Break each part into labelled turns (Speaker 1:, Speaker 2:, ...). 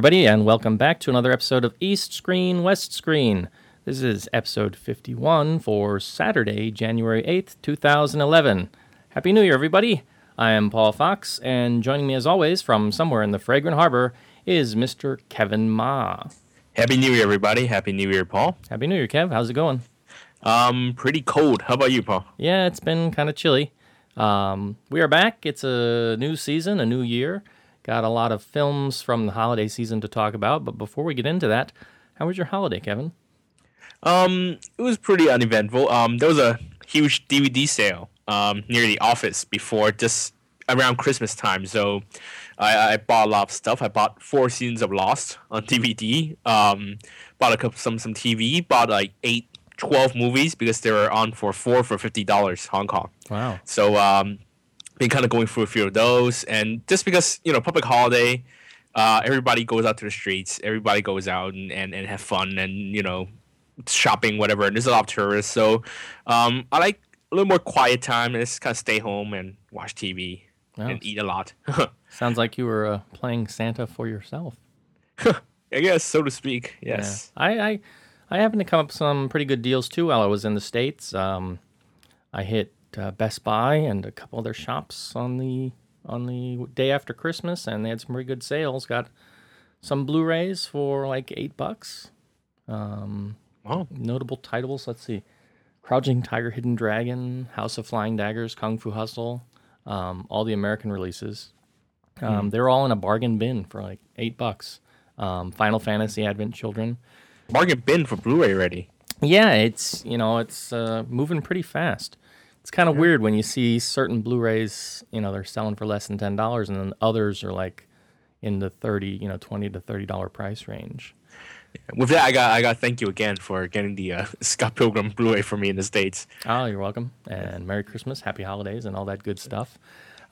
Speaker 1: Everybody, and welcome back to another episode of East Screen, West Screen. This is episode 51 for Saturday, January 8th, 2011. Happy New Year, everybody. I am Paul Fox, and joining me as always from somewhere in the fragrant harbor is Mr. Kevin Ma.
Speaker 2: Happy New Year, everybody. Happy New Year, Paul.
Speaker 1: Happy New Year, Kev. How's it going?
Speaker 2: Um, pretty cold. How about you, Paul?
Speaker 1: Yeah, it's been kind of chilly. Um, we are back. It's a new season, a new year. Got a lot of films from the holiday season to talk about, but before we get into that, how was your holiday, Kevin?
Speaker 2: Um, it was pretty uneventful. Um, there was a huge DVD sale um near the office before just around Christmas time. So I, I bought a lot of stuff. I bought four seasons of Lost on DVD. Um, bought a couple some some TV. Bought like eight, 12 movies because they were on for four for fifty dollars Hong Kong.
Speaker 1: Wow.
Speaker 2: So um, been kind of going through a few of those, and just because you know public holiday, uh, everybody goes out to the streets, everybody goes out and, and, and have fun, and you know shopping whatever. And there's a lot of tourists, so um, I like a little more quiet time and just kind of stay home and watch TV
Speaker 1: Oh,
Speaker 2: and eat a lot.
Speaker 1: sounds like you were uh, playing Santa for yourself.
Speaker 2: I guess so to speak. Yes.
Speaker 1: Yeah. I, I I happened to come up with some pretty good deals too while I was in the states. Um, I hit uh, Best Buy and a couple other shops on the on the day after Christmas, and they had some pretty good sales. Got some Blu-rays for like eight bucks. Um,
Speaker 2: Wow.
Speaker 1: notable titles. Let's see: Crouching Tiger, Hidden Dragon, House of Flying Daggers, Kung Fu Hustle. Um, all the American releases. Um, They're all in a bargain bin for like eight bucks. Um, Final Fantasy Advent Children.
Speaker 2: Bargain bin for Blu-ray ready.
Speaker 1: Yeah, it's you know it's uh, moving pretty fast. It's kind of weird when you see certain Blu-rays, you know, they're selling for less than ten dollars, and then others are like in the thirty, you know, twenty to thirty dollar price range.
Speaker 2: With that, I got I got thank you again for getting the uh, Scott Pilgrim Blu-ray for me in the states.
Speaker 1: Oh, you're welcome, and Merry Christmas, Happy Holidays, and all that good stuff.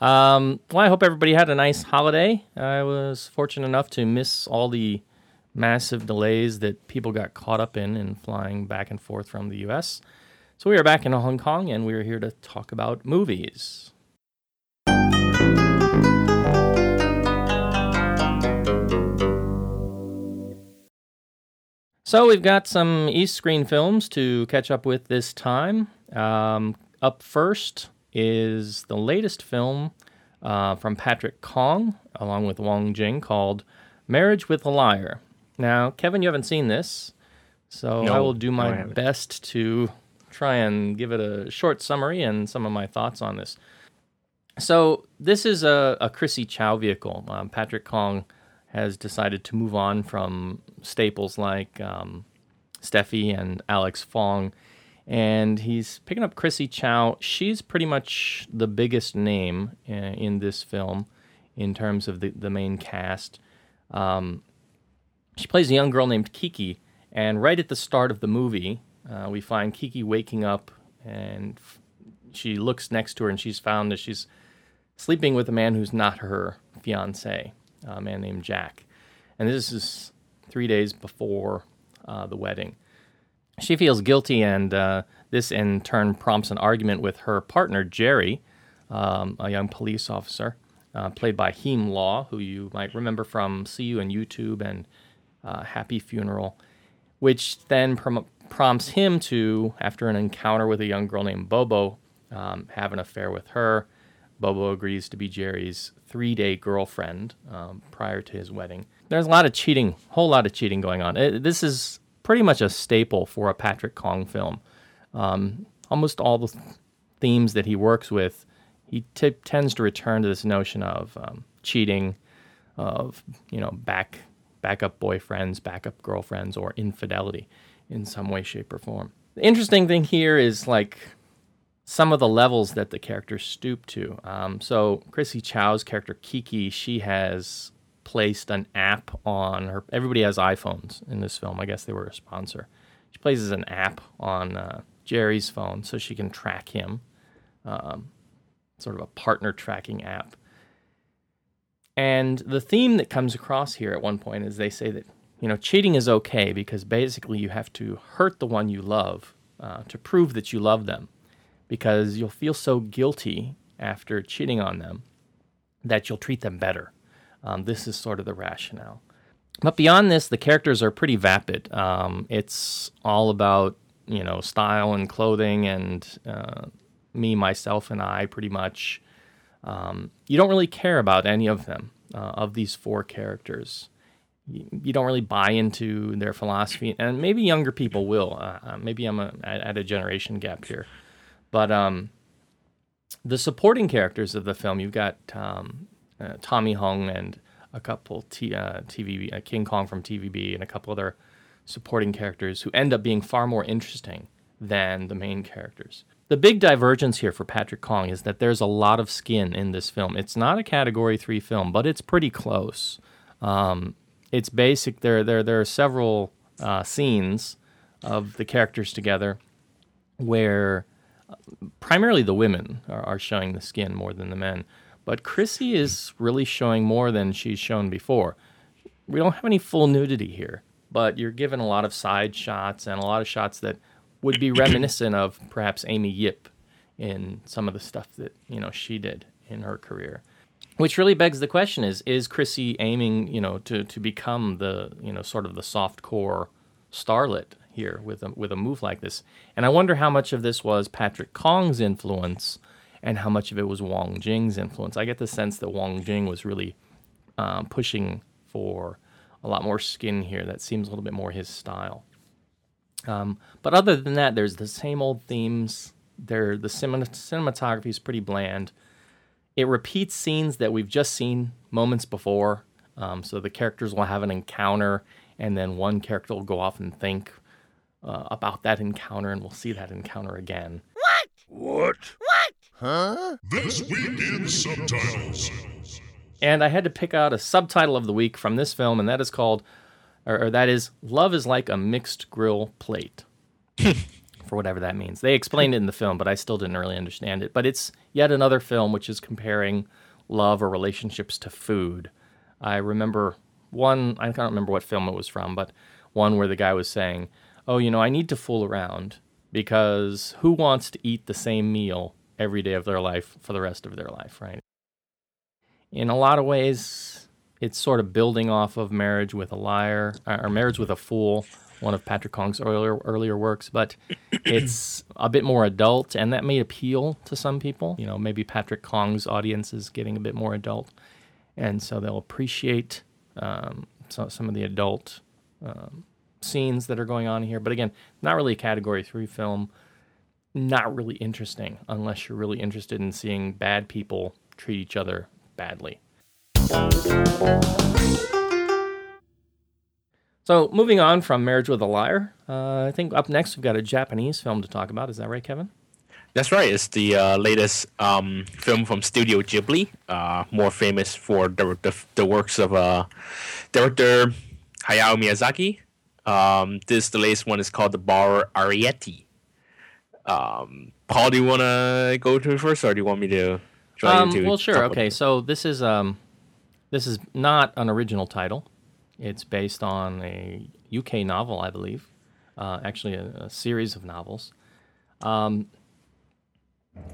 Speaker 1: Um, well, I hope everybody had a nice holiday. I was fortunate enough to miss all the massive delays that people got caught up in in flying back and forth from the U.S. So we are back in Hong Kong, and we are here to talk about movies. So we've got some East Screen films to catch up with this time. Um, up first is the latest film uh, from Patrick Kong, along with Wong Jing, called Marriage with a Liar. Now, Kevin, you haven't seen this, so
Speaker 2: No,
Speaker 1: I will do my best to try and give it a short summary and some of my thoughts on this. So, this is a, a Chrissie Chau vehicle. Um, Patrick Kong has decided to move on from staples like um, Steffi and Alex Fong, and he's picking up Chrissie Chau. She's pretty much the biggest name uh, in this film in terms of the, the main cast. Um, she plays a young girl named Kiki, and right at the start of the movie, uh, we find Kiki waking up, and f- she looks next to her, and she's found that she's sleeping with a man who's not her fiance, a man named Jack. And this is three days before uh, the wedding. She feels guilty, and uh, this in turn prompts an argument with her partner, Jerry, um, a young police officer, uh, played by Him Law, who you might remember from See You on YouTube and uh, Happy Funeral, which then prom- prompts him to, after an encounter with a young girl named Bobo, um, have an affair with her. Bobo agrees to be Jerry's three day girlfriend um, prior to his wedding. There's a lot of cheating, whole lot of cheating going on. It, this is pretty much a staple for a Patrick Kong film. Um, almost all the themes that he works with, he t- tends to return to this notion of um, cheating, of you know back backup boyfriends, backup girlfriends, or infidelity in some way, shape, or form. The interesting thing here is like some of the levels that the characters stoop to. Um, so Chrissie Chau's character Kiki, she has placed an app on her. Everybody has iPhones in this film. I guess they were a sponsor. She places an app on uh, Jerry's phone so she can track him. Um, sort of a partner tracking app. And the theme that comes across here at one point is they say that you know cheating is okay because basically you have to hurt the one you love uh, to prove that you love them, because you'll feel so guilty after cheating on them that you'll treat them better. Um, this is sort of the rationale. But beyond this, the characters are pretty vapid. Um, it's all about you know style and clothing and uh, me, myself, and I pretty much. Um, you don't really care about any of them, uh, of these four characters. You, don't really buy into their philosophy, and maybe younger people will. Uh, uh, maybe I'm a, at, at a generation gap here. But um, the supporting characters of the film, you've got um, uh, Tommy Hung and a couple T, uh, TV, uh, King Kong from TVB, and a couple other supporting characters who end up being far more interesting than the main characters. The big divergence here for Patrick Kong is that there's a lot of skin in this film. It's not a Category Three film, but it's pretty close. Um, it's basic. There, there, there are several uh, scenes of the characters together where uh, primarily the women are, are showing the skin more than the men. But Chrissy is really showing more than she's shown before. We don't have any full nudity here, but you're given a lot of side shots and a lot of shots that would be reminiscent of perhaps Amy Yip in some of the stuff that you know she did in her career. Which really begs the question: Is is Chrissy aiming, you know, to to become the you know sort of the soft core starlet here with a, with a move like this? And I wonder how much of this was Patrick Kong's influence, and how much of it was Wong Jing's influence. I get the sense that Wong Jing was really um, pushing for a lot more skin here. That seems a little bit more his style. Um, but other than that, there's the same old themes. There, the cinema- cinematography is pretty bland. It repeats scenes that we've just seen moments before. Um, so the characters will have an encounter, and then one character will go off and think uh, about that encounter, and we'll see that encounter again. What? What? What? Huh?
Speaker 3: This week in subtitles.
Speaker 1: And I had to pick out a subtitle of the week from this film, and that is called, or, or that is, Love is Like a Mixed Grill Plate. for whatever that means. They explained it in the film, but I still didn't really understand it. But it's yet another film which is comparing love or relationships to food. I remember one, I can't remember what film it was from, but one where the guy was saying, Oh, you know, I need to fool around because who wants to eat the same meal every day of their life for the rest of their life, right? In a lot of ways, it's sort of building off of Marriage with a Liar uh, or Marriage with a Fool, one of Patrick Kong's earlier earlier works, but it's a bit more adult, and that may appeal to some people. You know, maybe Patrick Kong's audience is getting a bit more adult, and so they'll appreciate um, so, some of the adult um, scenes that are going on here. But again, not really a Category Three film. Not really interesting unless you're really interested in seeing bad people treat each other badly. So, moving on from Marriage with a Liar, uh, I think up next we've got a Japanese film to talk about. Is that right, Kevin?
Speaker 2: That's right. It's the uh, latest um, film from Studio Ghibli, uh, more famous for the, the, the works of uh, director Hayao Miyazaki. Um, this the latest one is called The Borrower Arrietty. Um, Paul, do you want to go to it first, or do you want me to? Try
Speaker 1: Um,
Speaker 2: to
Speaker 1: well, sure. Okay, so this is um, this is not an original title. It's based on a UK novel, I believe. Uh, actually, a, a series of novels. Um,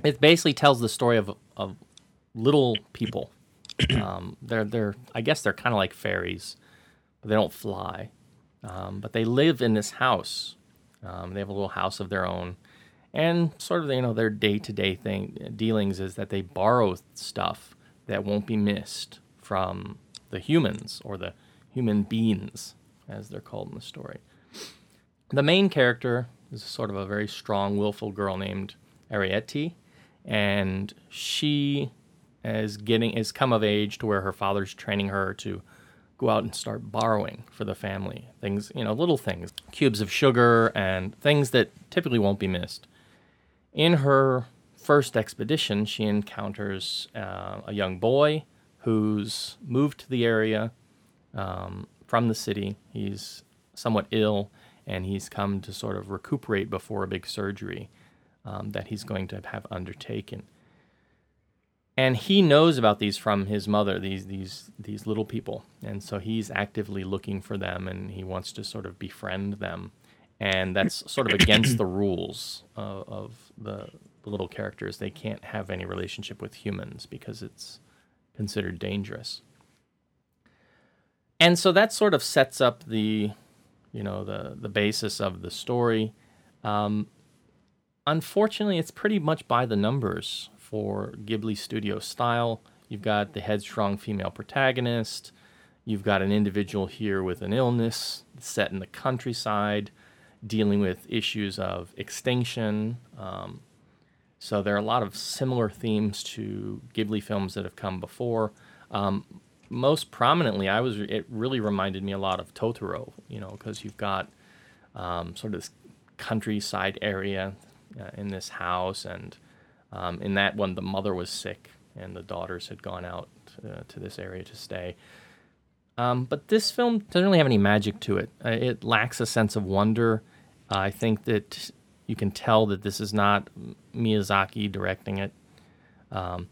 Speaker 1: it basically tells the story of of little people. Um, they're they're I guess they're kind of like fairies, but they don't fly. Um, but they live in this house. Um, they have a little house of their own, and sort of you know their day to day thing dealings is that they borrow stuff that won't be missed from the humans or the human beings as they're called in the story. The main character is sort of a very strong, willful girl named Arrietty, and she is getting is come of age to where her father's training her to go out and start borrowing for the family things, you know, little things, cubes of sugar and things that typically won't be missed. In her first expedition, she encounters uh, a young boy who's moved to the area um, from the city. He's somewhat ill, and he's come to sort of recuperate before a big surgery um, that he's going to have undertaken. And he knows about these from his mother, these these these little people, and so he's actively looking for them, and he wants to sort of befriend them, and that's sort of against the rules of, of the, the little characters. They can't have any relationship with humans because it's considered dangerous. And so that sort of sets up the, you know, the the basis of the story. Um, unfortunately, it's pretty much by the numbers for Ghibli studio style. You've got the headstrong female protagonist. You've got an individual here with an illness set in the countryside, dealing with issues of extinction. Um, so there are a lot of similar themes to Ghibli films that have come before. Um, most prominently, I was it really reminded me a lot of Totoro, you know, because you've got um, sort of this countryside area uh, in this house, and um, in that one, the mother was sick, and the daughters had gone out uh, to this area to stay. Um, but this film doesn't really have any magic to it. Uh, it lacks a sense of wonder. I think that you can tell that this is not Miyazaki directing it. Um,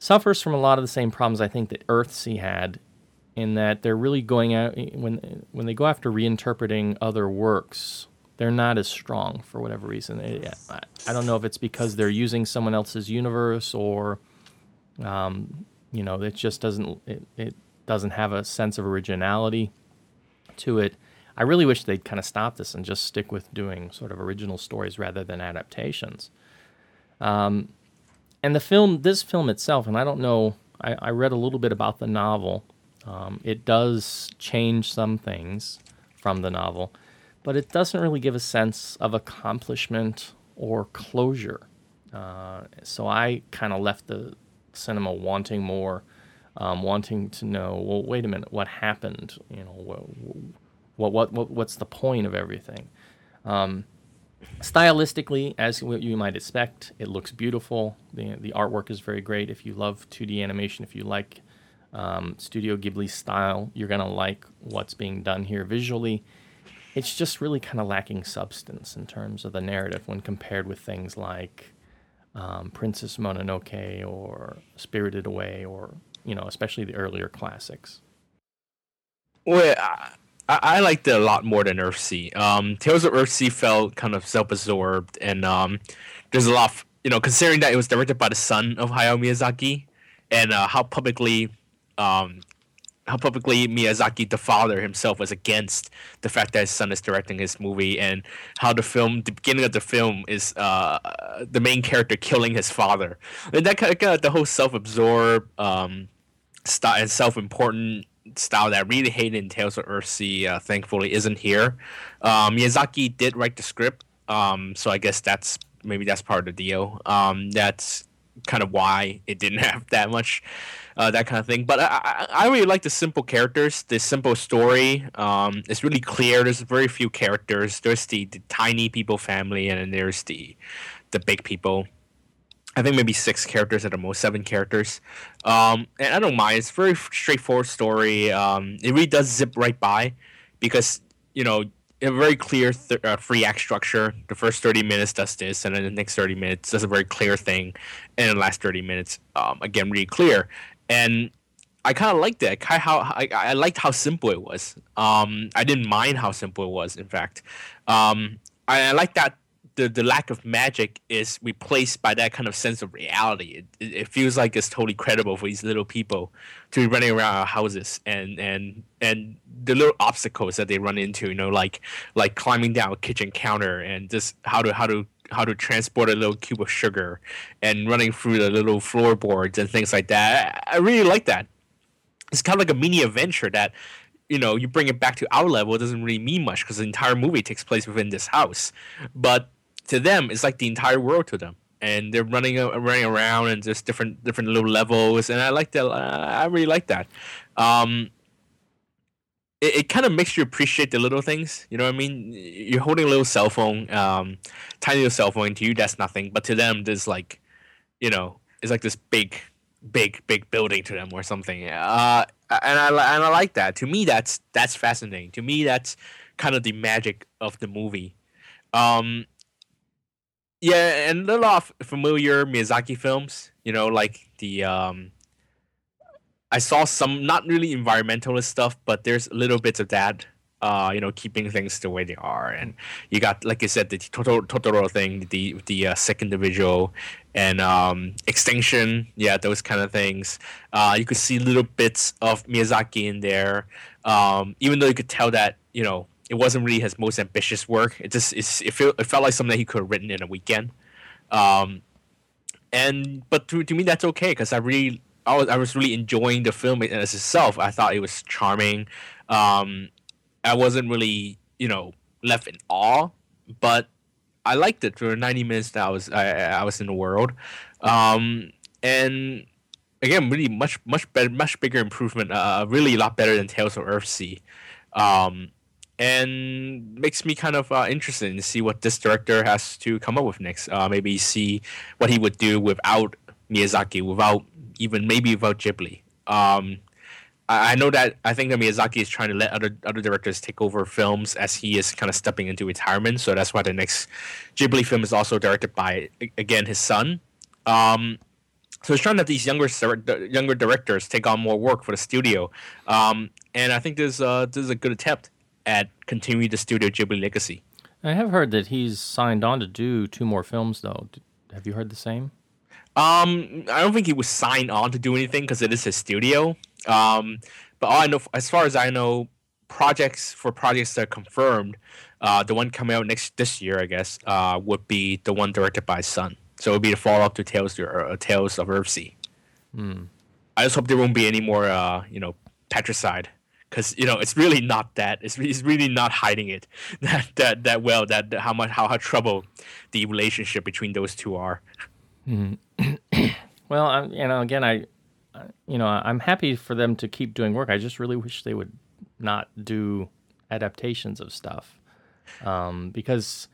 Speaker 1: suffers from a lot of the same problems I think that Earthsea had, in that they're really going out when when they go after reinterpreting other works. They're not as strong for whatever reason. It- I, I don't know if it's because they're using someone else's universe or, um, you know, it just doesn't it, it doesn't have a sense of originality to it. I really wish they'd kind of stop this and just stick with doing sort of original stories rather than adaptations. Um, and the film, this film itself, and I don't know, I, I read a little bit about the novel. Um, it does change some things from the novel, but it doesn't really give a sense of accomplishment or closure. Uh, so I kind of left the cinema wanting more, um, wanting to know. Well, wait a minute, what happened? You know, what, what, what, what what's the point of everything? Um, stylistically, as you might expect, it looks beautiful. the The artwork is very great. If you love 2D animation, if you like um, Studio Ghibli style, you're gonna like what's being done here visually. It's just really kind of lacking substance in terms of the narrative when compared with things like um, Princess Mononoke or Spirited Away or you know especially the earlier classics.
Speaker 2: Well, I liked it a lot more than Earthsea. Um, Tales of Earthsea felt kind of self-absorbed, and um, there's a lot of you know considering that it was directed by the son of Hayao Miyazaki, and uh, how publicly um, how publicly Miyazaki, the father himself, was against the fact that his son is directing his movie, and how the film, the beginning of the film, is uh, the main character killing his father, and that kind of the whole self-absorbed um, style and self-important style that I really hated in Tales of Earthsea. Uh, thankfully, isn't here. Um, Miyazaki did write the script, um, so I guess that's maybe that's part of the deal. Um, that's kind of why it didn't have that much uh, that kind of thing. But I, I, really like the simple characters, the simple story. Um, it's really clear. There's very few characters. There's the, the tiny people family, and then there's the the big people. I think maybe six characters at the most, seven characters. Um, and I don't mind. It's a very straightforward story. Um, it really does zip right by because you know a very clear th- uh, free act structure. The first thirty minutes does this, and then the next thirty minutes does a very clear thing, and the last thirty minutes, um, again, really clear. And I kind of liked it. How I, I liked how simple it was. Um, I didn't mind how simple it was. In fact, um, I, I like that the, the lack of magic is replaced by that kind of sense of reality. It, it, feels like it's totally credible for these little people to be running around our houses and and and the little obstacles that they run into. You know, like like climbing down a kitchen counter and just how to how to how to transport a little cube of sugar and running through the little floorboards and things like that. I really like that. It's kind of like a mini adventure that you know you bring it back to our level it doesn't really mean much because the entire movie takes place within this house but to them it's like the entire world to them. And they're running uh, running around and just different different little levels. And i like that i really like that. Um, it, it kind of makes you appreciate the little things you know what i mean? You're holding a little cell phone um, tiny little cell phone to you that's nothing. But to them there's like you know it's like this big big big building to them or something. Uh, and i and i like that. To me that's that's fascinating. To me that's kind of the magic of the movie. Um, yeah, and a lot of familiar Miyazaki films. You know, like the um, I saw some not really environmentalist stuff, but there's little bits of that. Uh, you know, keeping things the way they are, and you got, like I said, the Totoro, Totoro thing, the the uh, second individual, and um, extinction. Yeah, those kind of things. Uh, you could see little bits of Miyazaki in there, um, even though you could tell that you know it wasn't really his most ambitious work. It just it, felt, it felt like something that he could have written in a weekend. Um, and but to, to me that's okay because I really I was I was really enjoying the film as itself. I thought it was charming. Um, I wasn't really you know left in awe, but I liked it for 90 minutes that I was I, I was in the world. Um, and again, really much much better, much bigger improvement. Uh, really a lot better than Tales of Earthsea. Um, and makes me kind of uh, interested to see what this director has to come up with next. Uh, maybe see what he would do without Miyazaki, without even maybe without Ghibli. Um, I, I know that I think that Miyazaki is trying to let other other directors take over films as he is kind of stepping into retirement. So that's why the next Ghibli film is also directed by again his son. Um, so he's trying to have these younger younger directors take on more work for the studio, um, and I think this uh, this is a good attempt at continuing the Studio Ghibli legacy.
Speaker 1: I have heard that he's signed on to do two more films, though. Have you heard the same?
Speaker 2: Um, I don't think he was signed on to do anything because it is his studio. Um, but all I know, as far as I know, projects for projects that are confirmed, uh, the one coming out next this year, I guess, uh, would be the one directed by Son. So it would be the follow up to Tales to uh, Tales of Earthsea.
Speaker 1: Hmm.
Speaker 2: I just hope there won't be any more, uh, you know, patricide because you know it's really not that it's, it's really not hiding it that that that well that, that how much how how trouble the relationship between those two are.
Speaker 1: Mm-hmm. well, I, you know, again, I, you know, I'm happy for them to keep doing work. I just really wish they would not do adaptations of stuff um, because,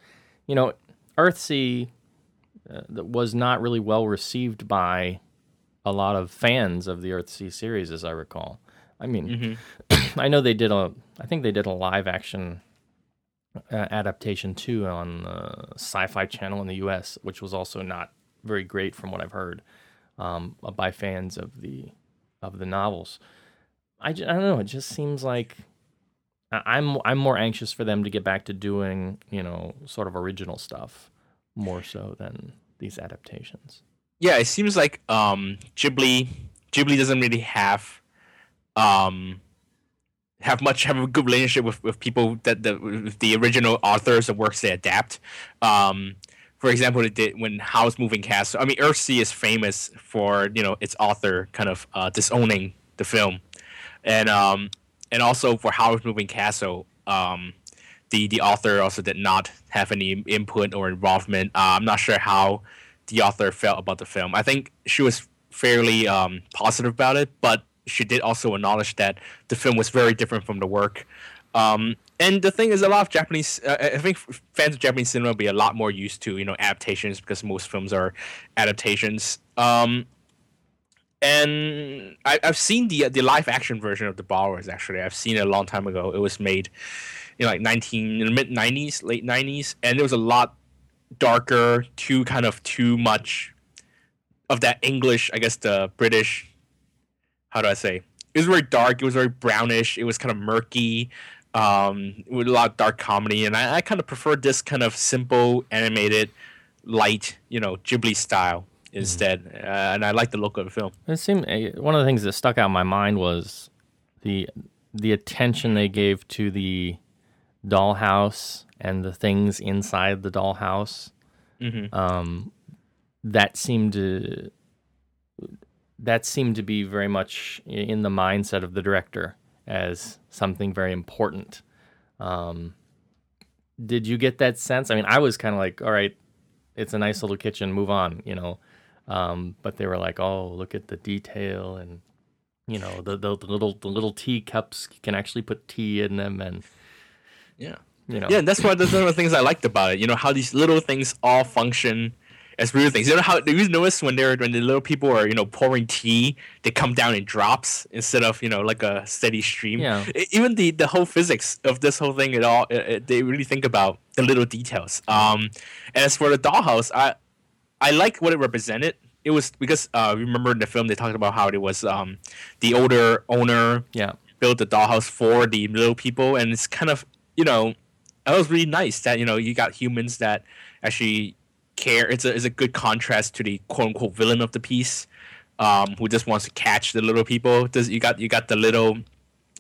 Speaker 1: you know, Earthsea uh, was not really well received by a lot of fans of the Earthsea series, as I recall. I mean, mm-hmm. I know they did a. I think they did a live action uh, adaptation too on the Sci-Fi Channel in the U.S., which was also not very great from what I've heard um, by fans of the of the novels. I, I don't know. It just seems like I'm I'm more anxious for them to get back to doing you know sort of original stuff more so than these adaptations.
Speaker 2: Yeah, it seems like um, Ghibli Ghibli doesn't really have um, have much have a good relationship with, with people that the the original authors of works they adapt. Um, for example, it did when Howl's Moving Castle. I mean, Earthsea is famous for you know its author kind of uh, disowning the film, and um, and also for Howl's Moving Castle. Um, the the author also did not have any input or involvement. Uh, I'm not sure how the author felt about the film. I think she was fairly um, positive about it, but she did also acknowledge that the film was very different from the work. Um, and the thing is, a lot of Japanese, uh, I think fans of Japanese cinema will be a lot more used to you know adaptations because most films are adaptations. Um, and I, have seen the the live action version of the Borrowers. Actually, I've seen it a long time ago. It was made in like nineteen in the mid nineties, late nineties, and it was a lot darker, too kind of too much of that English, I guess the British. How do I say? It was very dark. It was very brownish. It was kind of murky, um, with a lot of dark comedy, and I, I kind of prefer this kind of simple, animated, light, you know, Ghibli style instead. Mm. Uh, and I like the look of the film.
Speaker 1: It seemed eh, one of the things that stuck out in my mind was the the attention they gave to the dollhouse and the things inside the dollhouse. Mm-hmm. Um, that seemed to that seemed to be very much in the mindset of the director as something very important. Um, did you get that sense? I mean, I was kind of like, all right, it's a nice little kitchen, move on, you know. Um, but they were like, oh, look at the detail and you know the, the, the little the little teacups you can actually put tea in them and
Speaker 2: yeah you know. Yeah, that's one of the things I liked about it. You know how these little things all function as real things. You know how do you notice when they're when the little people are you know pouring tea, they come down in drops instead of you know like a steady stream.
Speaker 1: Yeah.
Speaker 2: Even the the whole physics of this whole thing, at all it, it, they really think about the little details. Um, and as for the dollhouse, I I like what it represented. It was because uh, remember in the film they talked about how it was um, the older owner
Speaker 1: yeah
Speaker 2: built the dollhouse for the little people, and it's kind of you know that was really nice that you know you got humans that actually care. It's a it's a good contrast to the quote unquote villain of the piece, um, who just wants to catch the little people. Does you got you got the little.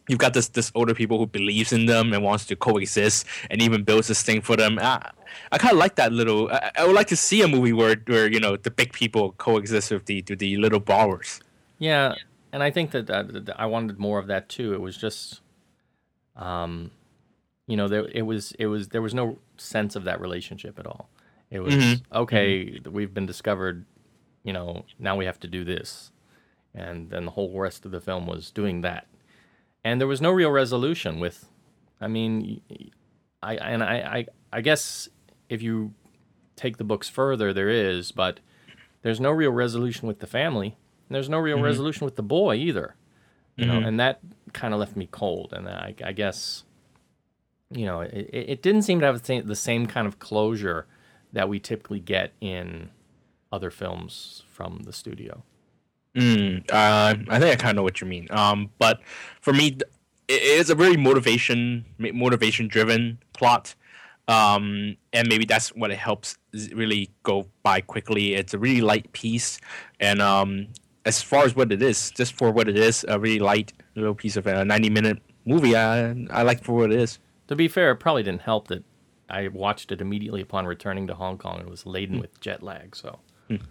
Speaker 2: You've got this this older people who believes in them and wants to coexist and even builds this thing for them. I, I kind of like that little. I, I, would like to see a movie where where you know the big people coexist with the with the little borrowers.
Speaker 1: Yeah, and I think that, that I wanted more of that too. It was just, um, you know, there it was it was there was no sense of that relationship at all. It was mm-hmm. okay. Mm-hmm. We've been discovered. You know, now we have to do this, and then the whole rest of the film was doing that, and there was no real resolution with. I mean, I and I I, I guess if you take the books further, there is, but there's no real resolution with the family. there's no real mm-hmm. resolution with the boy either. You know, mm-hmm. and that kind of left me cold. And I, I guess you know, it, it didn't seem to have the same kind of closure that we typically get in other films from the studio.
Speaker 2: Mm, uh, I think I kind of know what you mean. Um, but for me, it is a very motivation motivation driven plot. Um, and maybe that's what it helps really go by quickly. It's a really light piece, and um, as far as what it is, just for what it is, a really light little piece of a ninety minute movie. I I like for what it is.
Speaker 1: To be fair, it probably didn't help that I watched it immediately upon returning to Hong Kong and was laden mm. with jet lag. So. Mm.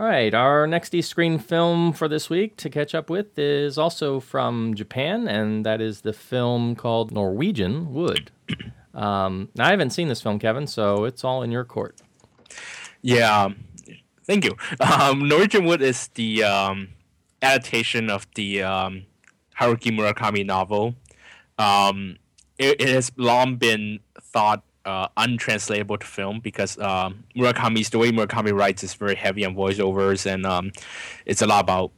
Speaker 1: All right, our next East Screen film for this week to catch up with is also from Japan, and that is the film called Norwegian Wood. Um, I haven't seen this film, Kevin, so it's all in your court.
Speaker 2: Yeah, um, thank you. Um, Norwegian Wood is the um, adaptation of the um, Haruki Murakami novel. It, it, has long been thought uh, untranslatable to film because um, Murakami's the way Murakami writes is very heavy on voiceovers and um, it's a lot about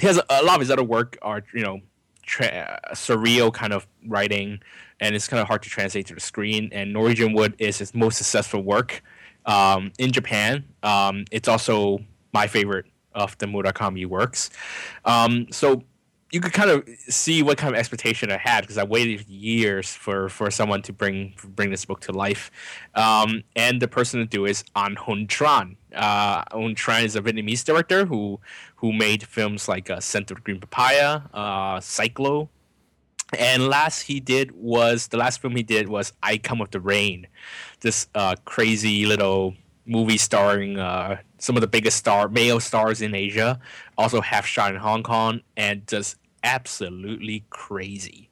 Speaker 2: he has a, a, lot of his other work are you know tra- surreal kind of writing and it's kind of hard to translate to the screen and Norwegian Wood is his most successful work Um, in Japan, um, it's also my favorite of the Murakami works. Um, so you could kind of see what kind of expectation I had because I waited years for, for someone to bring bring this book to life. Um, and the person to do is Anh Hung Tran. Uh, Tran is a Vietnamese director who who made films like uh, Scent of Green Papaya, uh, Cyclo, and last he did was the last film he did was I Come with the Rain, this uh, crazy little movie starring uh, some of the biggest star male stars in Asia, also half shot in Hong Kong, and just absolutely crazy.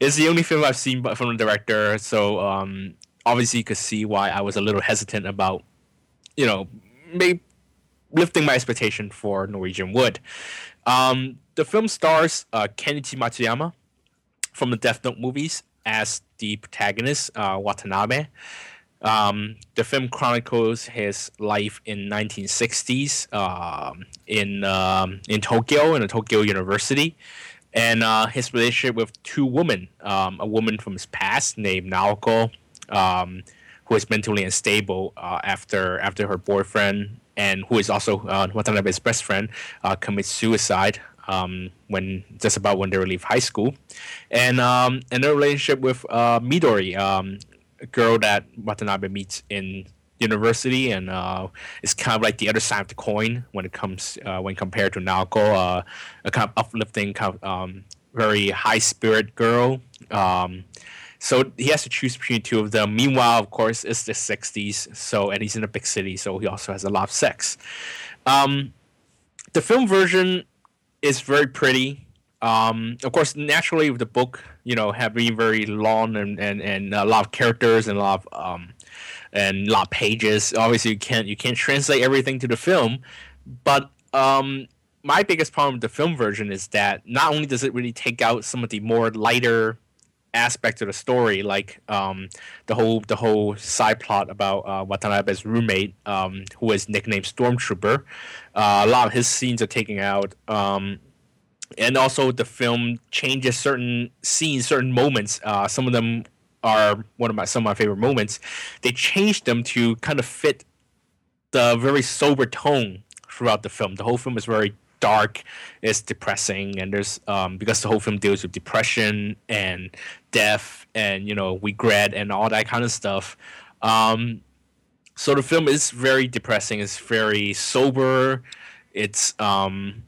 Speaker 2: It's the only film I've seen from the director, so um, obviously you could see why I was a little hesitant about, you know, maybe lifting my expectation for Norwegian Wood. Um, the film stars uh, Kenichi Matsuyama from the Death Note movies as the protagonist, uh, Watanabe. Um, the film chronicles his life in 1960s um, in um, in Tokyo in a Tokyo University, and uh, his relationship with two women, um, a woman from his past named Naoko, um, who is mentally unstable uh, after after her boyfriend, and who is also uh, Watanabe's best friend, uh, commits suicide um, when just about when they leave high school, and um, and a relationship with uh, Midori, girl that Watanabe meets in university, and uh, it's kind of like the other side of the coin when it comes uh, when compared to Naoko, uh, a kind of uplifting, kind of um, very high spirit girl. Um, so he has to choose between two of them. Meanwhile, of course, it's the '60s, so and he's in a big city, so he also has a lot of sex. Um, the film version is very pretty. Um, of course, naturally, the book, you know, having very long and, and, and a lot of characters and a lot of um, and a lot of pages. Obviously, you can't you can't translate everything to the film, but um, my biggest problem with the film version is that not only does it really take out some of the more lighter aspects of the story, like um, the whole the whole side plot about uh, Watanabe's roommate, um, who is nicknamed Stormtrooper. Uh, a lot of his scenes are taken out. Um, and also, the film changes certain scenes, certain moments. Uh, some of them are one of my some of my favorite moments. They changed them to kind of fit the very sober tone throughout the film. The whole film is very dark, it's depressing, and there's um, because the whole film deals with depression and death and you know regret and all that kind of stuff. Um, so the film is very depressing. It's very sober. It's um,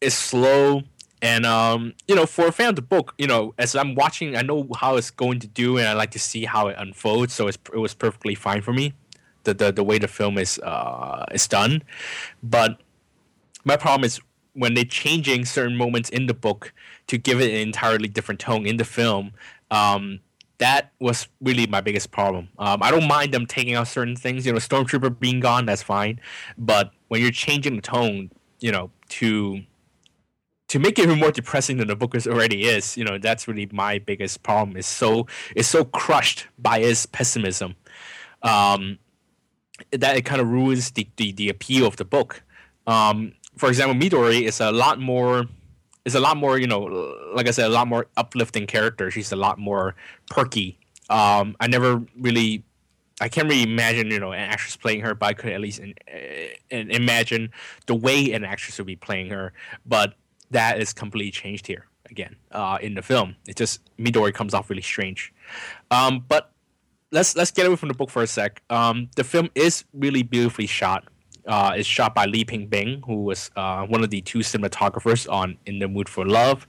Speaker 2: it's slow and um, you know, for a fan of the book, you know, as I'm watching, I know how it's going to do, and I like to see how it unfolds. So it was perfectly fine for me, the the, the way the film is uh, is done. But my problem is when they're changing certain moments in the book to give it an entirely different tone in the film. Um, that was really my biggest problem. Um, I don't mind them taking out certain things. You know, Stormtrooper being gone, that's fine. But when you're changing the tone, you know, to to make it even more depressing than the book is already is, you know, that's really my biggest problem. Is so it's so crushed by its pessimism, um, that it kind of ruins the, the, the appeal of the book. Um, for example, Midori is a lot more is a lot more, you know, like I said, a lot more uplifting character. She's a lot more perky. Um, I never really I can't really imagine, you know, an actress playing her, but I could at least in, in, imagine the way an actress would be playing her. But that is completely changed here again uh, in the film. It just Midori comes off really strange. Um, but let's let's get away from the book for a sec. Um, the film is really beautifully shot. Uh, it's shot by Li Pingbing, who was uh, one of the two cinematographers on In the Mood for Love.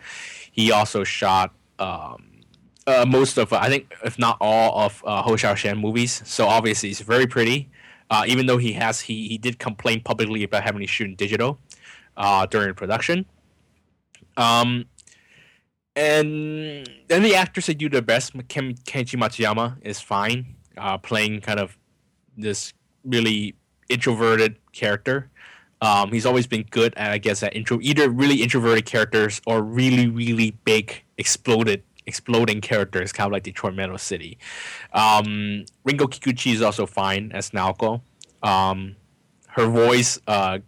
Speaker 2: He also shot um, uh, most of, I think, if not all of uh, Hou Hsiao-hsien movies. So obviously, it's very pretty. Uh, even though he has, he he did complain publicly about having to shoot in digital uh, during production. Um, and then the actors that do the best, Ken, Kenichi Matsuyama is fine, uh, playing kind of this really introverted character. Um, he's always been good at, I guess, at intro, either really introverted characters or really, really big, exploded, exploding characters, kind of like Detroit Metal City. Um, Rinko Kikuchi is also fine as Naoko. Um, her voice uh,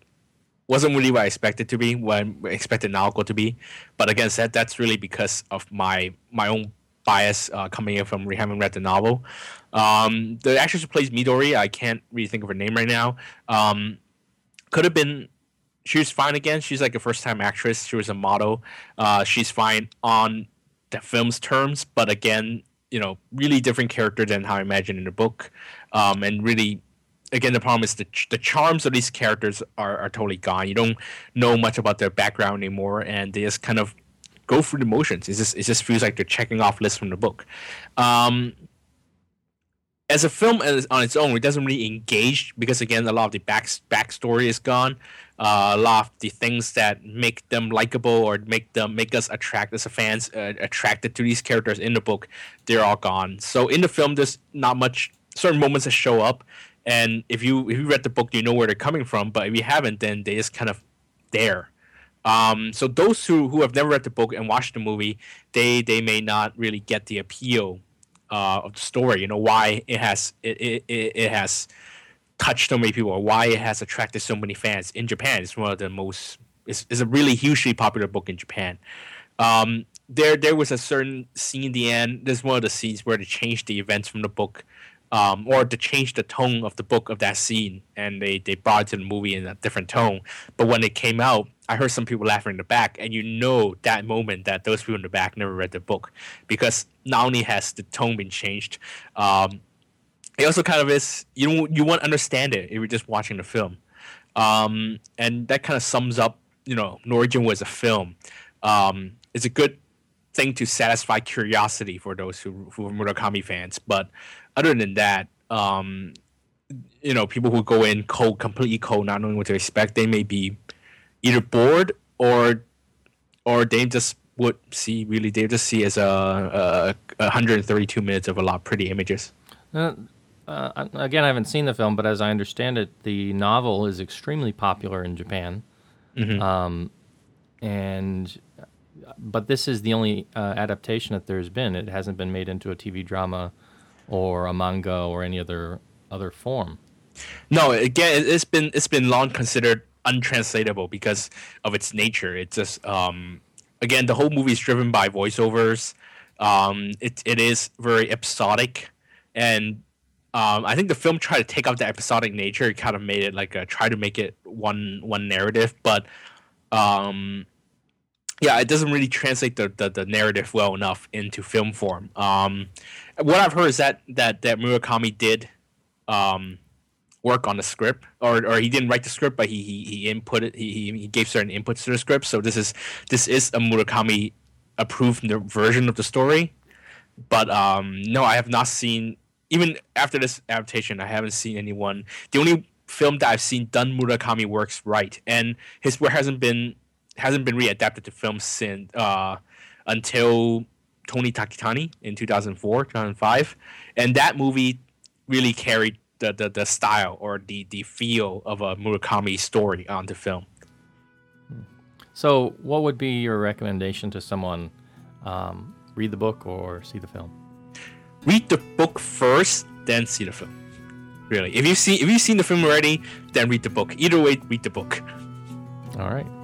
Speaker 2: wasn't really what I expected to be, what I expected Naoko to be. But again, said that's really because of my my own bias uh, coming in from having read the novel. Um, the actress who plays Midori, I can't really think of her name right now. Um, could have been. She was fine again. She's like a first time actress. She was a model. Uh, she's fine on the film's terms, but again, you know, really different character than how I imagined in the book, um, and really again, the problem is the the charms of these characters are, are totally gone. You don't know much about their background anymore, and they just kind of go through the motions. It just it just feels like they're checking off lists from the book. Um, as a film on its own, it doesn't really engage because again, a lot of the back backstory is gone. Uh, a lot of the things that make them likable or make them make us attract as fans uh, attracted to these characters in the book, they're all gone. So in the film, there's not much certain moments that show up, and if you if you read the book, you know where they're coming from. But if you haven't, then they just kind of there. Um, so those who who have never read the book and watched the movie, they they may not really get the appeal uh, of the story. You know why it has it, it, it has touched so many people, or why it has attracted so many fans in Japan. It's one of the most it's, it's a really hugely popular book in Japan. Um, there there was a certain scene in the end. There's one of the scenes where they changed the events from the book um, or to change the tone of the book of that scene, and they they brought it to the movie in a different tone. But when it came out, I heard some people laughing in the back, and you know that moment that those people in the back never read the book because not only has the tone been changed, um, it also kind of is you you won't understand it if you're just watching the film, um, and that kind of sums up you know Norwegian was a film. Um, it's a good thing to satisfy curiosity for those who who are Murakami fans, but other than that, um, you know, people who go in cold, completely cold, not knowing what to expect, they may be either bored or or they just would see really they just see as a, a 132 minutes of a lot of pretty images.
Speaker 1: Uh, uh, again, I haven't seen the film, but as I understand it, the novel is extremely popular in Japan. Mm-hmm. Um, and but this is the only uh, adaptation that there's been. It hasn't been made into a TV drama or a manga or any other other form.
Speaker 2: No, again, it's been it's been long considered untranslatable because of its nature. It's just um, again the whole movie is driven by voiceovers. Um, it it is very episodic, and um, I think the film tried to take out the episodic nature. It kind of made it like a, try to make it one one narrative, but um, yeah, it doesn't really translate the, the, the, narrative well enough into film form. Um, what I've heard is that that that Murakami did um, work on the script, or or he didn't write the script, but he he, he inputted he, he gave certain inputs to the script. So this is this is a Murakami approved version of the story. But um, no, I have not seen even after this adaptation. I haven't seen anyone. The only film that I've seen done Murakami works right, and his work hasn't been hasn't been readapted to film since uh, until Tony Takitani in 2004, 2005, and that movie really carried the, the, the style or the, the feel of a Murakami story onto film.
Speaker 1: So, what would be your recommendation to someone? Um, read the book or see the film?
Speaker 2: Read the book first, then see the film. Really, if you see if you've seen the film already, then read the book. Either way, read the book.
Speaker 1: All right.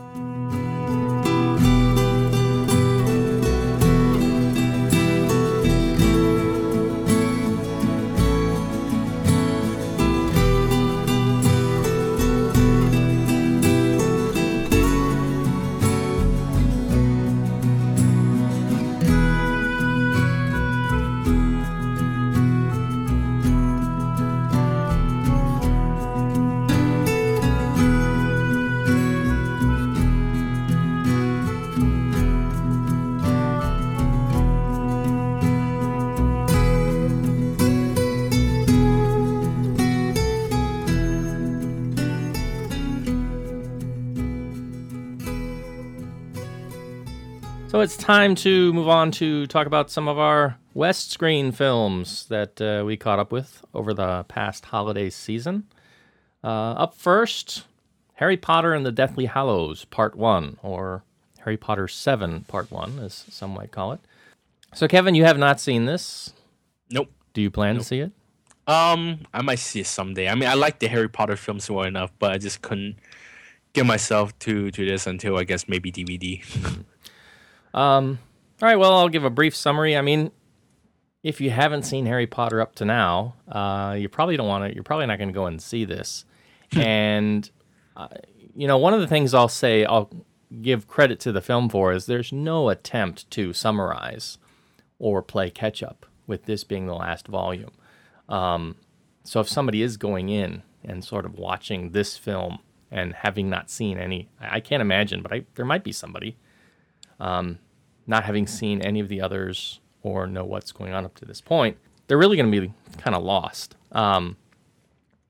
Speaker 1: So it's time to move on to talk about some of our West Screen films that uh, we caught up with over the past holiday season. Uh, up first, Harry Potter and the Deathly Hallows, Part 1, or Harry Potter 7, Part 1, as some might call it. So, Kevin, you have not seen this.
Speaker 2: Nope.
Speaker 1: Do you plan
Speaker 2: nope.
Speaker 1: to see it?
Speaker 2: Um, I might see it someday. I mean, I like the Harry Potter films well enough, but I just couldn't get myself to to this until I guess maybe DVD.
Speaker 1: Um, all right, well, I'll give a brief summary. I mean, if you haven't seen Harry Potter up to now, uh, you probably don't want to. You're probably not going to go and see this. and uh, you know, one of the things I'll say, I'll give credit to the film for is there's no attempt to summarize or play catch up with this being the last volume. Um, so if somebody is going in and sort of watching this film and having not seen any, I can't imagine, but I, there might be somebody um, not having seen any of the others or know what's going on up to this point, they're really going to be kind of lost. Um,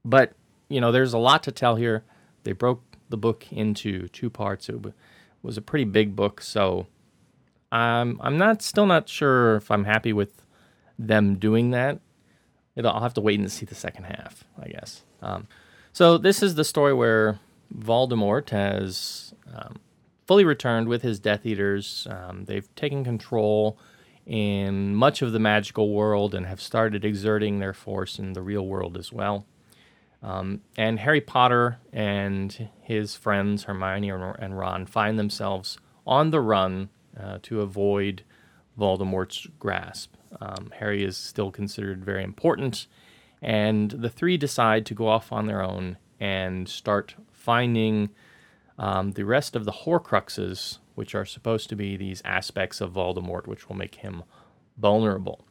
Speaker 1: but you know, there's a lot to tell here. They broke the book into two parts. It was a pretty big book, so I'm I'm not still not sure if I'm happy with them doing that. It'll, I'll have to wait and see the second half, I guess. Um, so this is the story where Voldemort has um, fully returned with his Death Eaters. Um, they've taken control in much of the magical world and have started exerting their force in the real world as well. Um, and Harry Potter and his friends, Hermione and Ron, find themselves on the run uh, to avoid Voldemort's grasp. Um, Harry is still considered very important, and the three decide to go off on their own and start finding um, the rest of the Horcruxes, which are supposed to be these aspects of Voldemort, which will make him vulnerable.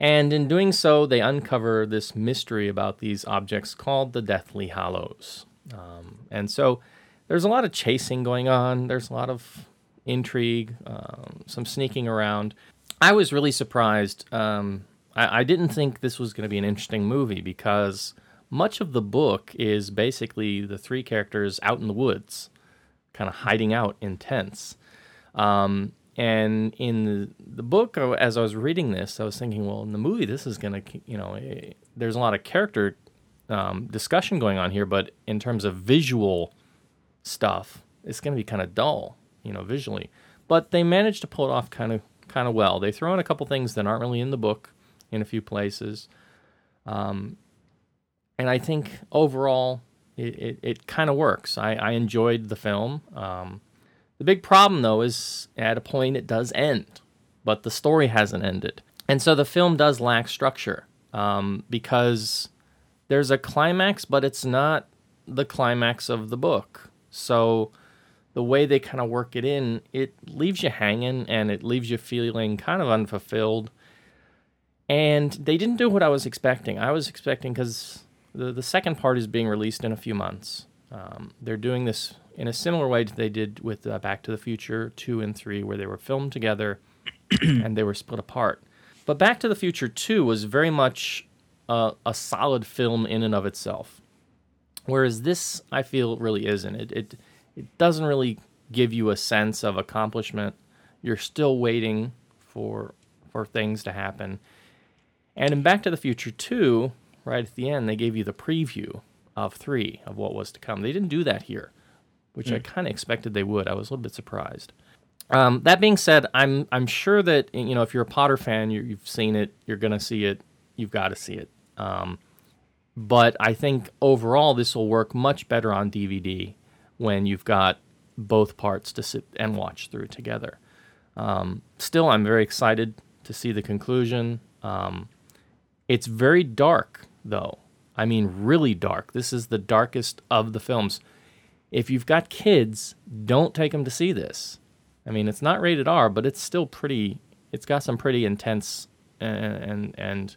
Speaker 1: And in doing so, they uncover this mystery about these objects called the Deathly Hallows. Um, and so there's a lot of chasing going on, there's a lot of intrigue, um, some sneaking around. I was really surprised. Um, I, I didn't think this was going to be an interesting movie because much of the book is basically the three characters out in the woods, kind of hiding out in tents. Um, and in the, the book, as I was reading this, I was thinking, well, in the movie, this is going to, you know, eh, there's a lot of character um, discussion going on here, but in terms of visual stuff, it's going to be kind of dull, you know, visually. But they managed to pull it off kind of kind of well. They throw in a couple things that aren't really in the book in a few places, um, and I think overall it, it, it kind of works. I, I enjoyed the film. Um, the big problem, though, is at a point it does end, but the story hasn't ended. And so the film does lack structure um, because there's a climax, but it's not the climax of the book. So the way they kind of work it in, it leaves you hanging and it leaves you feeling kind of unfulfilled. And they didn't do what I was expecting. I was expecting because the, the second part is being released in a few months. Um, they're doing this in a similar way to they did with uh, Back to the Future 2 and 3, where they were filmed together and they were split apart. But Back to the Future 2 was very much a, a solid film in and of itself. Whereas this, I feel, really isn't. It, it, it doesn't really give you a sense of accomplishment. You're still waiting for, for things to happen. And in Back to the Future 2, right at the end, they gave you the preview of 3, of what was to come. They didn't do that here which mm. I kind of expected they would. I was a little bit surprised. Um, that being said, I'm I'm sure that you know if you're a Potter fan, you have seen it, you're gonna see it, you've got to see it. Um, but I think overall this will work much better on DVD when you've got both parts to sit and watch through together. Um, still, I'm very excited to see the conclusion. Um, it's very dark, though. I mean, really dark. This is the darkest of the films if you've got kids, don't take them to see this. I mean, it's not rated R, but it's still pretty. It's got some pretty intense and and, and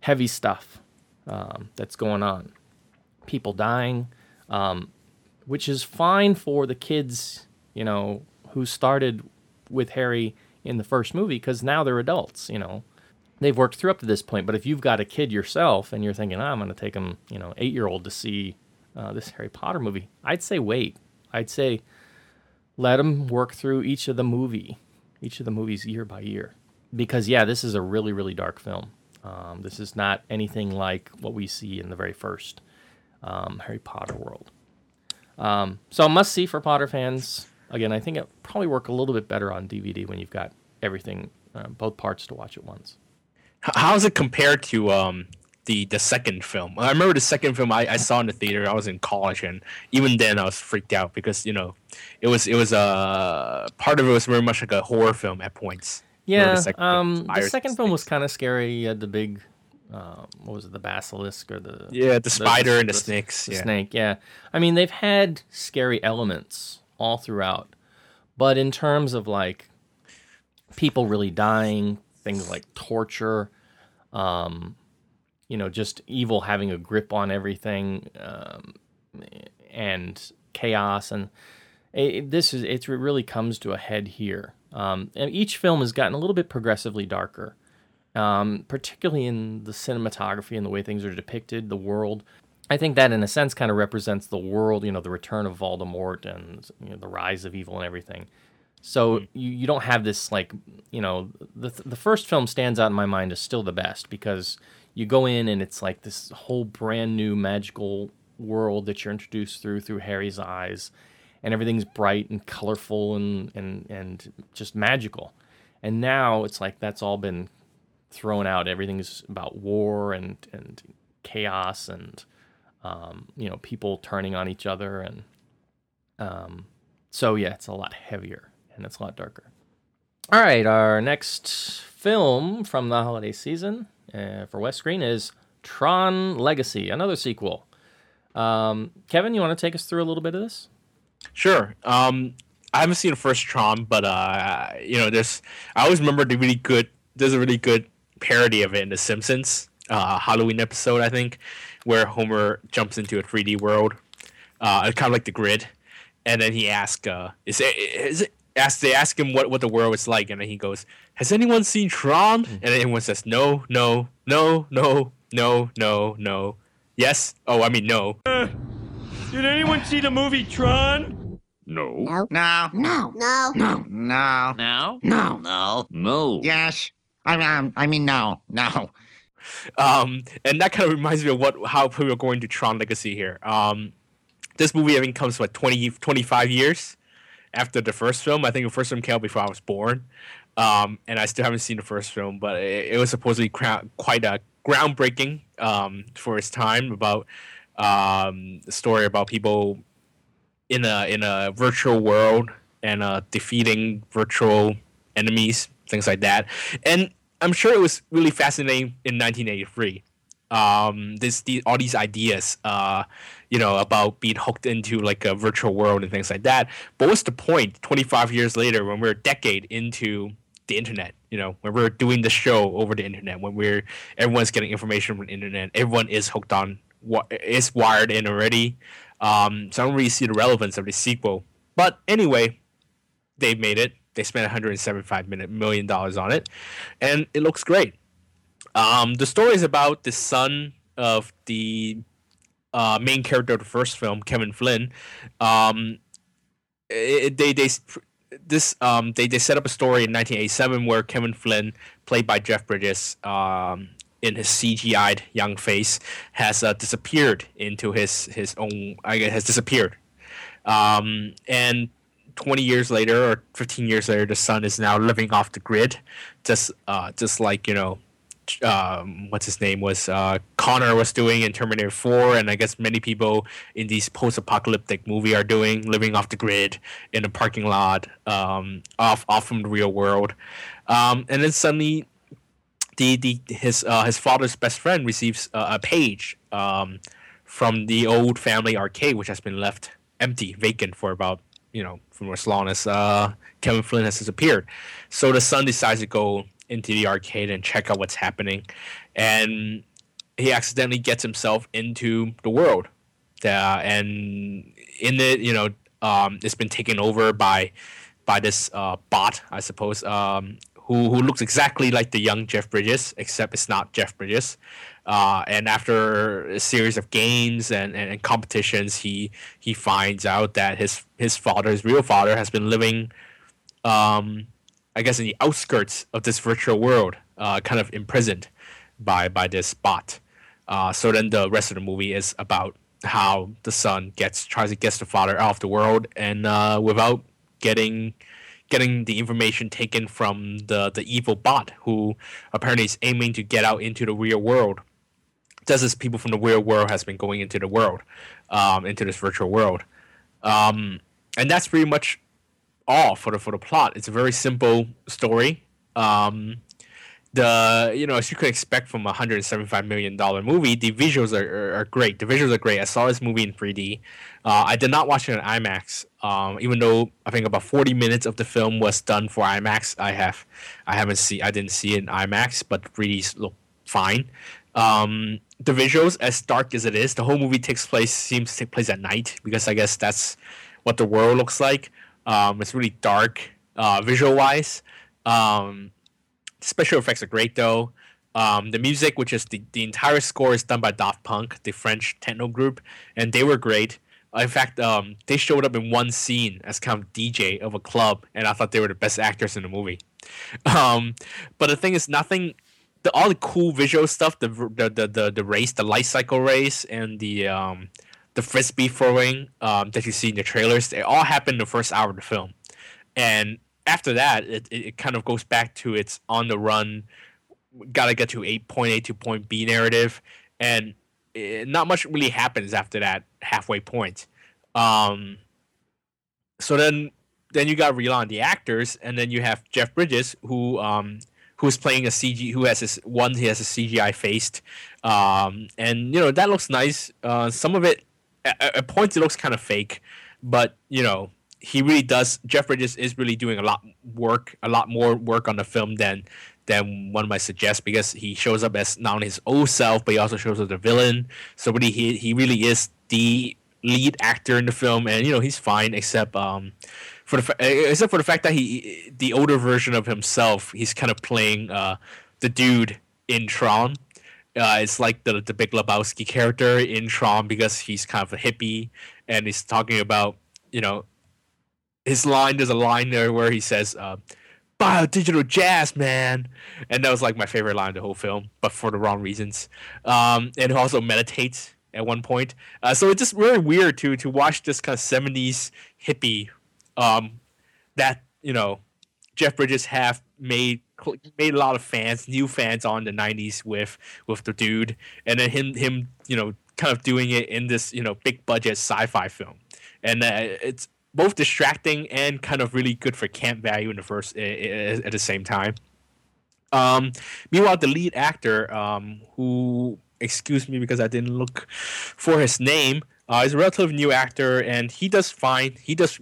Speaker 1: heavy stuff um, that's going on. People dying, um, which is fine for the kids, you know, who started with Harry in the first movie because now they're adults. You know, they've worked through up to this point. But if you've got a kid yourself and you're thinking, oh, I'm going to take them, you know, eight year old to see uh, this Harry Potter movie, I'd say wait. I'd say let them work through each of the movie, each of the movies year by year, because yeah, this is a really really dark film. Um, this is not anything like what we see in the very first um, Harry Potter world. Um, so must see for Potter fans. Again, I think it probably work a little bit better on DVD when you've got everything, uh, both parts to watch at once.
Speaker 2: How is it compared to um, the the second film. I remember the second film I, I saw in the theater. I was in college, and even then I was freaked out because you know it was it was a uh, part of it was very much like a horror film at points.
Speaker 1: Yeah.
Speaker 2: the second film,
Speaker 1: um, the second film was kind of scary. You had the big, uh, what was it, the basilisk or the
Speaker 2: Yeah, the spider and the snakes,
Speaker 1: The
Speaker 2: yeah.
Speaker 1: snake. Yeah. I mean, they've had scary elements all throughout, but in terms of like people really dying, things like torture, um, you know, just evil having a grip on everything, um, and chaos and it, this is it really comes to a head here. Um, and each film has gotten a little bit progressively darker, um, particularly in the cinematography and the way things are depicted, the world. I think that, in a sense, kind of represents the world, you know, the return of Voldemort and you know, the rise of evil and everything. So you, you don't have this like you know the the first film stands out in my mind as still the best because you go in and it's like this whole brand new magical world that you're introduced through through Harry's eyes and everything's bright and colorful and and and just magical. And now it's like that's all been thrown out. Everything's about war and and chaos and um, you know people turning on each other and um, so yeah, it's a lot heavier and it's a lot darker. All right, our next film from the holiday season uh, for West Screen is Tron Legacy, another sequel. Um, Kevin, you want to take us through a little bit of this?
Speaker 2: Sure. Um, I haven't seen the first Tron, but uh, you know, there's. I always remember the really good. There's a really good parody of it in The Simpsons uh, Halloween episode, I think, where Homer jumps into a 3D world, uh, kind of like the grid, and then he asks, uh, "Is it? Is it?" Ask, they ask him what, what the world is like, and then he goes, "Has anyone seen Tron?" And then everyone says, "No, no, no, no, no, no, no." Yes. Oh, I mean no.
Speaker 4: Did anyone see the movie Tron?
Speaker 3: No.
Speaker 5: No.
Speaker 6: No.
Speaker 5: No. No.
Speaker 6: No.
Speaker 5: No.
Speaker 6: No.
Speaker 5: No.
Speaker 6: No. No.
Speaker 5: Yes. I mean, I mean, no. No.
Speaker 2: um, and that kind of reminds me of what how people are going to Tron Legacy here. Um, this movie I think comes what 20, 25 years after the first film. I think the first film came out before I was born, um, and I still haven't seen the first film, but it, it was supposedly cra- quite a groundbreaking um, for its time about um, the story about people in a in a virtual world and uh, defeating virtual enemies, things like that. And I'm sure it was really fascinating in 1983. Um, this the, all these ideas, uh, you know, about being hooked into like a virtual world and things like that. But what's the point? 25 years later, when we're a decade into the internet, you know, when we're doing the show over the internet, when we're everyone's getting information from the internet, everyone is hooked on what is wired in already. Um, so I don't really see the relevance of the sequel. But anyway, they made it. They spent 175 minute, million dollars on it, and it looks great. Um, the story is about the son of the uh, main character of the first film, Kevin Flynn. Um, it, they they this um, they they set up a story in 1987 where Kevin Flynn, played by Jeff Bridges, um, in his CGI'd young face, has uh, disappeared into his his own. I guess has disappeared, um, and 20 years later or 15 years later, the son is now living off the grid, just uh, just like you know um, what's his name was uh, Connor was doing in Terminator 4, and I guess many people in these post-apocalyptic movie are doing, living off the grid in a parking lot, um, off off from the real world, um, and then suddenly. The, the his uh, his father's best friend receives uh, a page um, from the old family arcade, which has been left empty, vacant for about you know from as long as uh, Kevin Flynn has disappeared. So the son decides to go into the arcade and check out what's happening, and he accidentally gets himself into the world, uh, and in it, you know, um, it's been taken over by by this uh, bot, I suppose, um, who who looks exactly like the young Jeff Bridges, except it's not Jeff Bridges. Uh, and after a series of games and, and, and competitions, he he finds out that his his father, his real father, has been living, um, I guess, in the outskirts of this virtual world, uh, kind of imprisoned by by this bot. Uh, so then the rest of the movie is about how the son gets tries to get the father out of the world and uh, without getting getting the information taken from the the evil bot who apparently is aiming to get out into the real world just as people from the real world has been going into the world um, into this virtual world um, and that's pretty much all for the for the plot it's a very simple story Um, the you know as you could expect from a hundred and seventy five million dollar movie, the visuals are, are, are, great. The visuals are great. I saw this movie in three D. Uh, I did not watch it in IMAX, um, even though I think about forty minutes of the film was done for IMAX. I have, I haven't see, I didn't see it in IMAX, but 3D look fine. Um, the visuals, as dark as it is, the whole movie takes place seems to take place at night because I guess that's what the world looks like. Um, it's really dark, uh, visual wise. Um, special effects are great though. Um, the music, which is the, the entire score, is done by Daft Punk, the French techno group, and they were great. In fact, um, they showed up in one scene as kind of DJ of a club, and I thought they were the best actors in the movie. Um, but the thing is, nothing. The, all the cool visual stuff, the the, the the the race, the light cycle race, and the um, the frisbee throwing um, that you see in the trailers, they all happen in the first hour of the film, and after that, it, it kind of goes back to its on the run, gotta get to eight point A to point B narrative, and it, not much really happens after that halfway point. Um, so then then you got to rely on the actors, and then you have Jeff Bridges who um, who's playing a CG who has his one he has a CGI faced, um, and you know that looks nice. Uh, some of it at, at points it looks kind of fake, but you know he really does. Jeff Bridges is really doing a lot work, a lot more work on the film than than one might suggest because he shows up as not only his old self, but he also shows up as the villain. So really, he he really is the lead actor in the film, and you know he's fine except um for the except for the fact that he the older version of himself, he's kind of playing uh the dude in Tron. Uh, it's like the the Big Lebowski character in Tron because he's kind of a hippie and he's talking about you know his line there's a line there where he says uh, bio digital jazz man. And that was like my favorite line of the whole film but for the wrong reasons. Um, and he also meditates at one point. Uh, so it's just really weird to to watch this kind of 70s hippie um, that you know jeff bridges have made made a lot of fans new fans on the 90s with with the dude and then him him you know kind of doing it in this you know big budget sci-fi film and uh, it's both distracting and kind of really good for camp value in the first at the same time. Um, meanwhile, the lead actor, um, who excuse me because I didn't look for his name, uh, is a relatively new actor, and he does fine. He does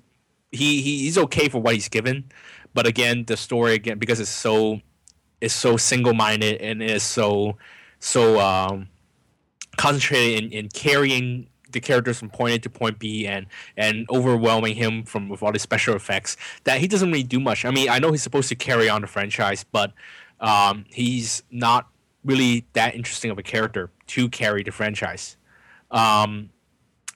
Speaker 2: he, he he's okay for what he's given, but again, the story again because it's so it's so single minded and is so so um, concentrated in, in carrying the characters from point A to point B and and overwhelming him from with all the special effects that he doesn't really do much. I mean, I know he's supposed to carry on the franchise, but um, he's not really that interesting of a character to carry the franchise. Um,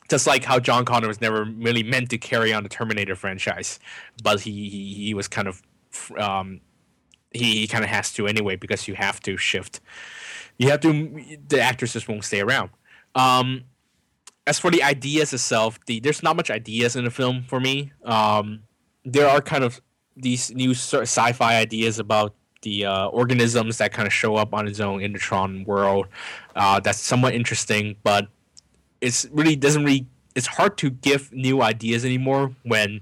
Speaker 2: just like how John Connor was never really meant to carry on the Terminator franchise, but he he, he was kind of um, he, he kind of has to anyway because you have to shift. You have to. The actresses won't stay around. Um, as for the ideas itself, the there's not much ideas in the film for me. Um, there are kind of these new sci-fi ideas about the uh, organisms that kind of show up on its own in the Tron world. Uh, that's somewhat interesting, but it's really doesn't really. It's hard to give new ideas anymore when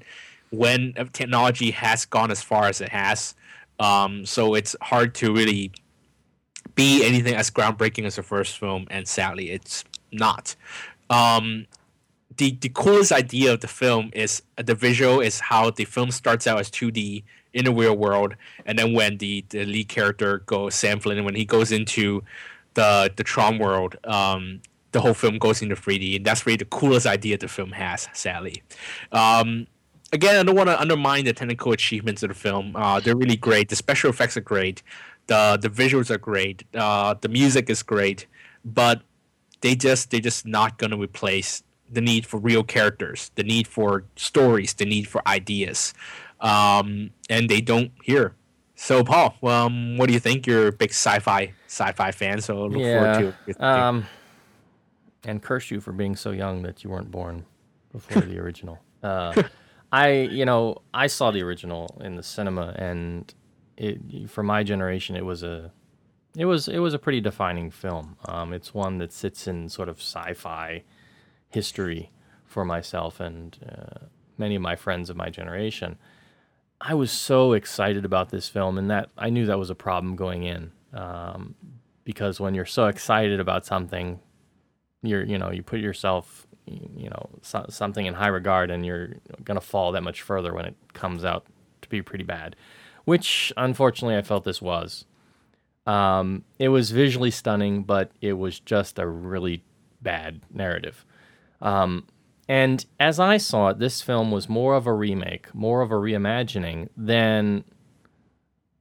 Speaker 2: when technology has gone as far as it has. Um, so it's hard to really be anything as groundbreaking as the first film, and sadly, it's not um, the the coolest idea of the film is the visual is how the film starts out as 2D in the real world, and then when the, the lead character goes Sam Flynn, when he goes into the the Tron world, um, the whole film goes into 3D, and that's really the coolest idea the film has. Sadly, um, again, I don't want to undermine the technical achievements of the film. Uh, they're really great. The special effects are great. The the visuals are great. Uh, the music is great, but they just they're just not going to replace the need for real characters, the need for stories, the need for ideas, um, and they don't here. So, Paul, um, what do you think? You're a big sci-fi sci-fi fan, so look
Speaker 1: yeah,
Speaker 2: forward to
Speaker 1: it. Um, and curse you for being so young that you weren't born before the original. Uh, I, you know, I saw the original in the cinema, and it, for my generation, it was a it was it was a pretty defining film. Um, it's one that sits in sort of sci-fi history for myself and uh, many of my friends of my generation. I was so excited about this film, and that I knew that was a problem going in, um, because when you're so excited about something, you're you know you put yourself you know so, something in high regard, and you're gonna fall that much further when it comes out to be pretty bad, which unfortunately I felt this was. Um, it was visually stunning, but it was just a really bad narrative. Um, and as I saw it, this film was more of a remake, more of a reimagining than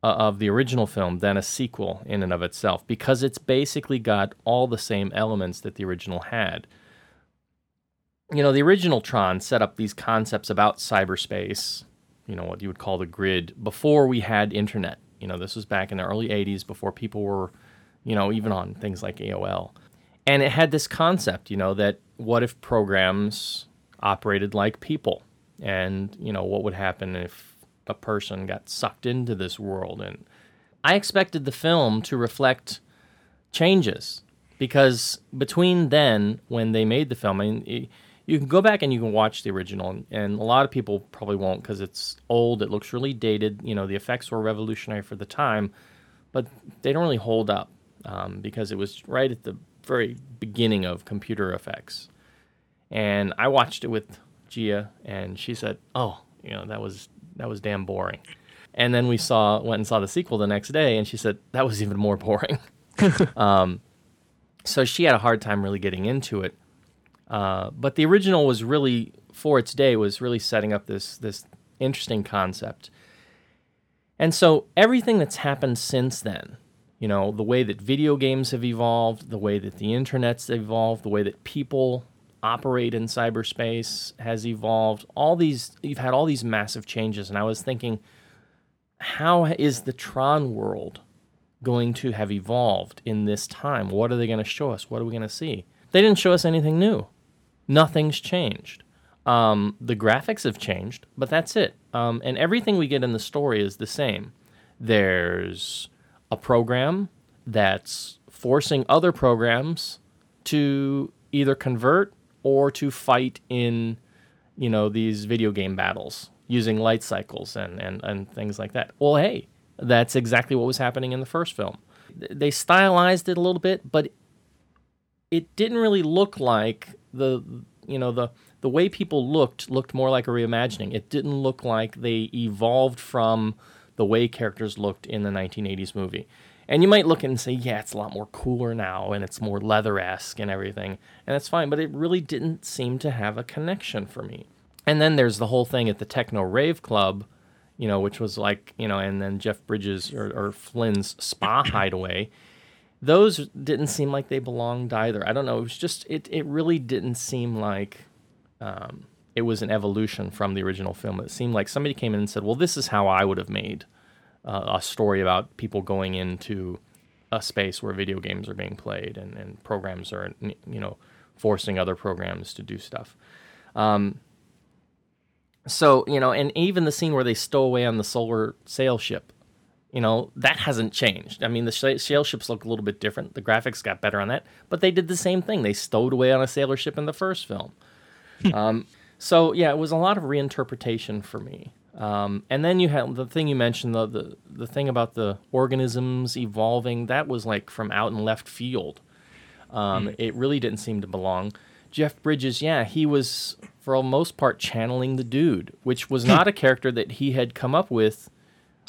Speaker 1: Uh, of the original film than a sequel in and of itself, because it's basically got all the same elements that the original had. You know, the original Tron set up these concepts about cyberspace, you know, what you would call the grid, before we had internet. You know, this was back in the early 80s before people were, you know, even on things like AOL. And it had this concept, you know, that what if programs operated like people? And, you know, what would happen if a person got sucked into this world? And I expected the film to reflect changes because between then, when they made the film, I mean, you can go back and you can watch the original, and a lot of people probably won't because it's old. It looks really dated. You know, the effects were revolutionary for the time, but they don't really hold up um, because it was right at the very beginning of computer effects. And I watched it with Gia, and she said, "Oh, you know, that was that was damn boring." And then we saw went and saw the sequel the next day, and she said that was even more boring. um, so she had a hard time really getting into it. Uh, but the original was really, for its day, was really setting up this this interesting concept. And so everything that's happened since then, you know, the way that video games have evolved, the way that the internet's evolved, the way that people operate in cyberspace has evolved. All these, you've had all these massive changes, and I was thinking, how is the Tron world going to have evolved in this time? What are they going to show us? What are we going to see? They didn't show us anything new. Nothing's changed. Um, the graphics have changed, but that's it. Um, and everything we get in the story is the same. There's a program that's forcing other programs to either convert or to fight in, you know, these video game battles using light cycles and, and, and things like that. Well, hey, that's exactly what was happening in the first film. They stylized it a little bit, but it didn't really look like the you know the the way people looked looked more like a reimagining. It didn't look like they evolved from the way characters looked in the 1980s movie. And you might look and say, yeah, it's a lot more cooler now and it's more leather esque and everything. And that's fine, but it really didn't seem to have a connection for me. And then there's the whole thing at the Techno Rave Club, you know, which was like, you know, and then Jeff Bridges or, or Flynn's spa hideaway. Those didn't seem like they belonged either. I don't know. It was just, it, it really didn't seem like um, it was an evolution from the original film. It seemed like somebody came in and said, well, this is how I would have made uh, a story about people going into a space where video games are being played and, and programs are, you know, forcing other programs to do stuff. Um, so, you know, and even the scene where they stow away on the solar sail ship, you know, that hasn't changed. I mean, the sail ships look a little bit different. The graphics got better on that, but they did the same thing. They stowed away on a sailor ship in the first film. um, so, yeah, it was a lot of reinterpretation for me. Um, and then you had the thing you mentioned, the, the the thing about the organisms evolving. That was like from out in left field. Um, mm. It really didn't seem to belong. Jeff Bridges, yeah, he was for the most part channeling the dude, which was not a character that he had come up with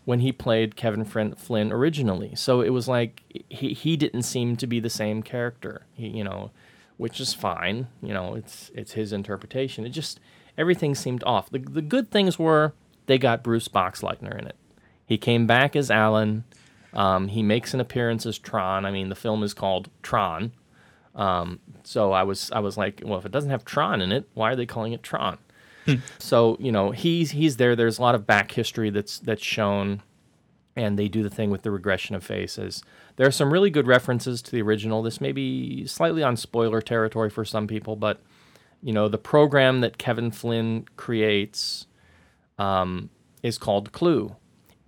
Speaker 1: when he played Kevin Flynn originally. So it was like he he didn't seem to be the same character. He, you know, which is fine. You know, it's it's his interpretation. It just everything seemed off. The the good things were they got Bruce Boxleitner in it. He came back as Alan. Um, he makes an appearance as Tron. I mean, the film is called Tron. Um, so I was I was like, well, if it doesn't have Tron in it, why are they calling it Tron? Hmm. So you know he's he's there. There's a lot of back history that's that's shown, and they do the thing with the regression of faces. There are some really good references to the original. This may be slightly on spoiler territory for some people, but you know the program that Kevin Flynn creates um, is called CLU.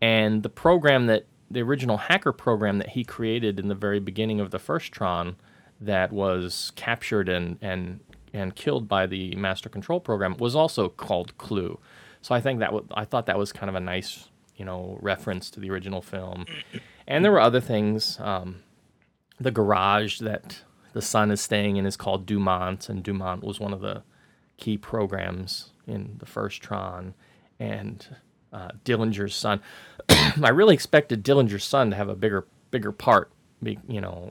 Speaker 1: And the program that the original hacker program that he created in the very beginning of the first Tron that was captured and, and, and killed by the master control program was also called CLU. So I think that w- I thought that was kind of a nice, you know, reference to the original film. And there were other things. Um, the garage that the son is staying in is called Dumont, and Dumont was one of the key programs in the first Tron. And uh, Dillinger's son, I really expected Dillinger's son to have a bigger bigger part. Be, you know,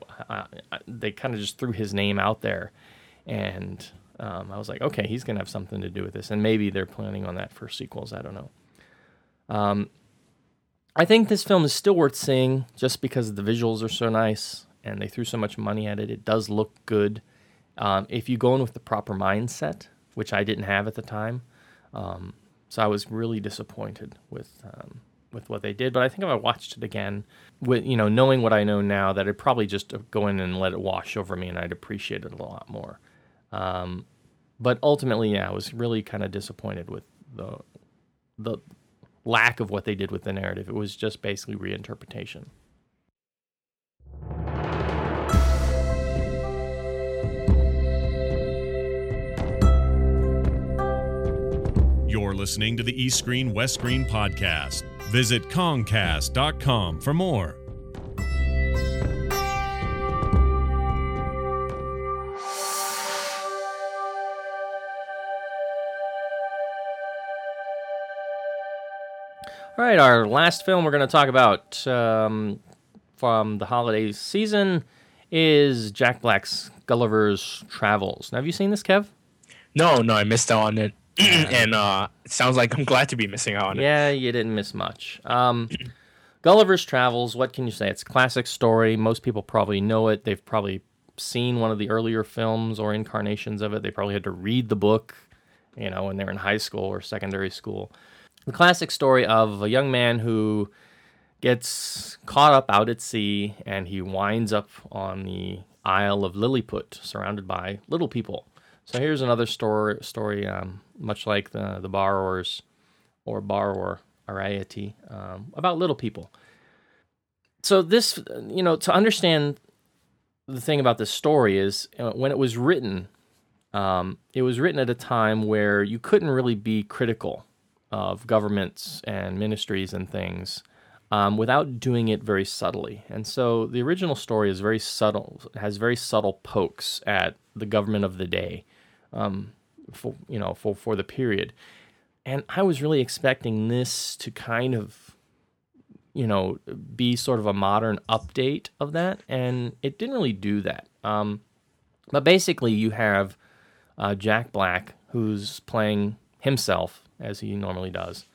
Speaker 1: they kind of just threw his name out there, and um, I was like, okay, he's gonna have something to do with this, and maybe they're planning on that for sequels. I don't know. Um, I think this film is still worth seeing just because the visuals are so nice and they threw so much money at it. It does look good. Um, if you go in with the proper mindset, which I didn't have at the time, um, so I was really disappointed with um, with what they did. But I think if I watched it again, with you know knowing what I know now, that I'd probably just go in and let it wash over me, and I'd appreciate it a lot more. Um, but ultimately, yeah, I was really kind of disappointed with the the lack of what they did with the narrative. It was just basically reinterpretation.
Speaker 7: Listening to the East Screen West Screen podcast. Visit Comcast.com for more.
Speaker 1: All right, our last film we're going to talk about um, from the holiday season is Jack Black's Gulliver's Travels. Now, have you seen this, Kev?
Speaker 2: No, no, I missed out on it, and uh, it sounds like I'm glad to be missing out on it.
Speaker 1: Yeah, you didn't miss much. Um, Gulliver's Travels, what can you say? It's a classic story. Most people probably know it. They've probably seen one of the earlier films or incarnations of it. They probably had to read the book, you know, when they're in high school or secondary school. The classic story of a young man who gets caught up out at sea and he winds up on the Isle of Lilliput, surrounded by little people. So here's another story, story um, much like the the borrowers or borrower Arrietty, um, about little people. So this, you know, to understand the thing about this story is uh, when it was written, um, it was written at a time where you couldn't really be critical of governments and ministries and things um, without doing it very subtly. And so the original story is very subtle, has very subtle pokes at the government of the day, um, for you know, for for the period. And I was really expecting this to kind of, you know, be sort of a modern update of that, and it didn't really do that. Um, but basically, you have uh, Jack Black who's playing himself as he normally does.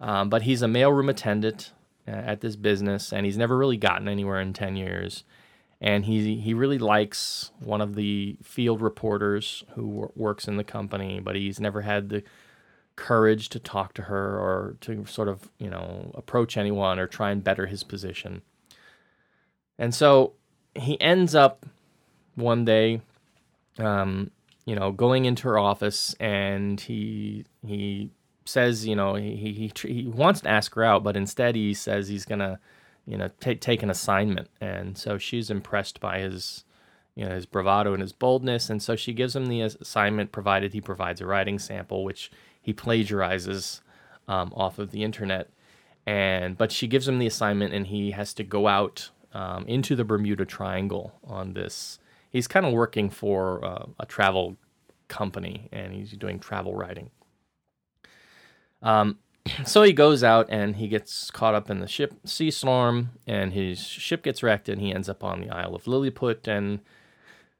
Speaker 1: Um, but he's a mailroom attendant uh, at this business, and he's never really gotten anywhere in 10 years. And he, he really likes one of the field reporters who wor- works in the company, but he's never had the courage to talk to her or to sort of, you know, approach anyone or try and better his position. And so he ends up one day um, you know, going into her office, and he he says, you know, he he he wants to ask her out, but instead he says he's gonna, you know, take take an assignment, and so she's impressed by his, you know, his bravado and his boldness, and so she gives him the assignment, provided he provides a writing sample, which he plagiarizes um, off of the internet, and but she gives him the assignment, and he has to go out um, into the Bermuda Triangle on this. He's kind of working for uh, a travel company and he's doing travel writing. Um, so he goes out and he gets caught up in the ship sea storm and his ship gets wrecked and he ends up on the Isle of Lilliput. And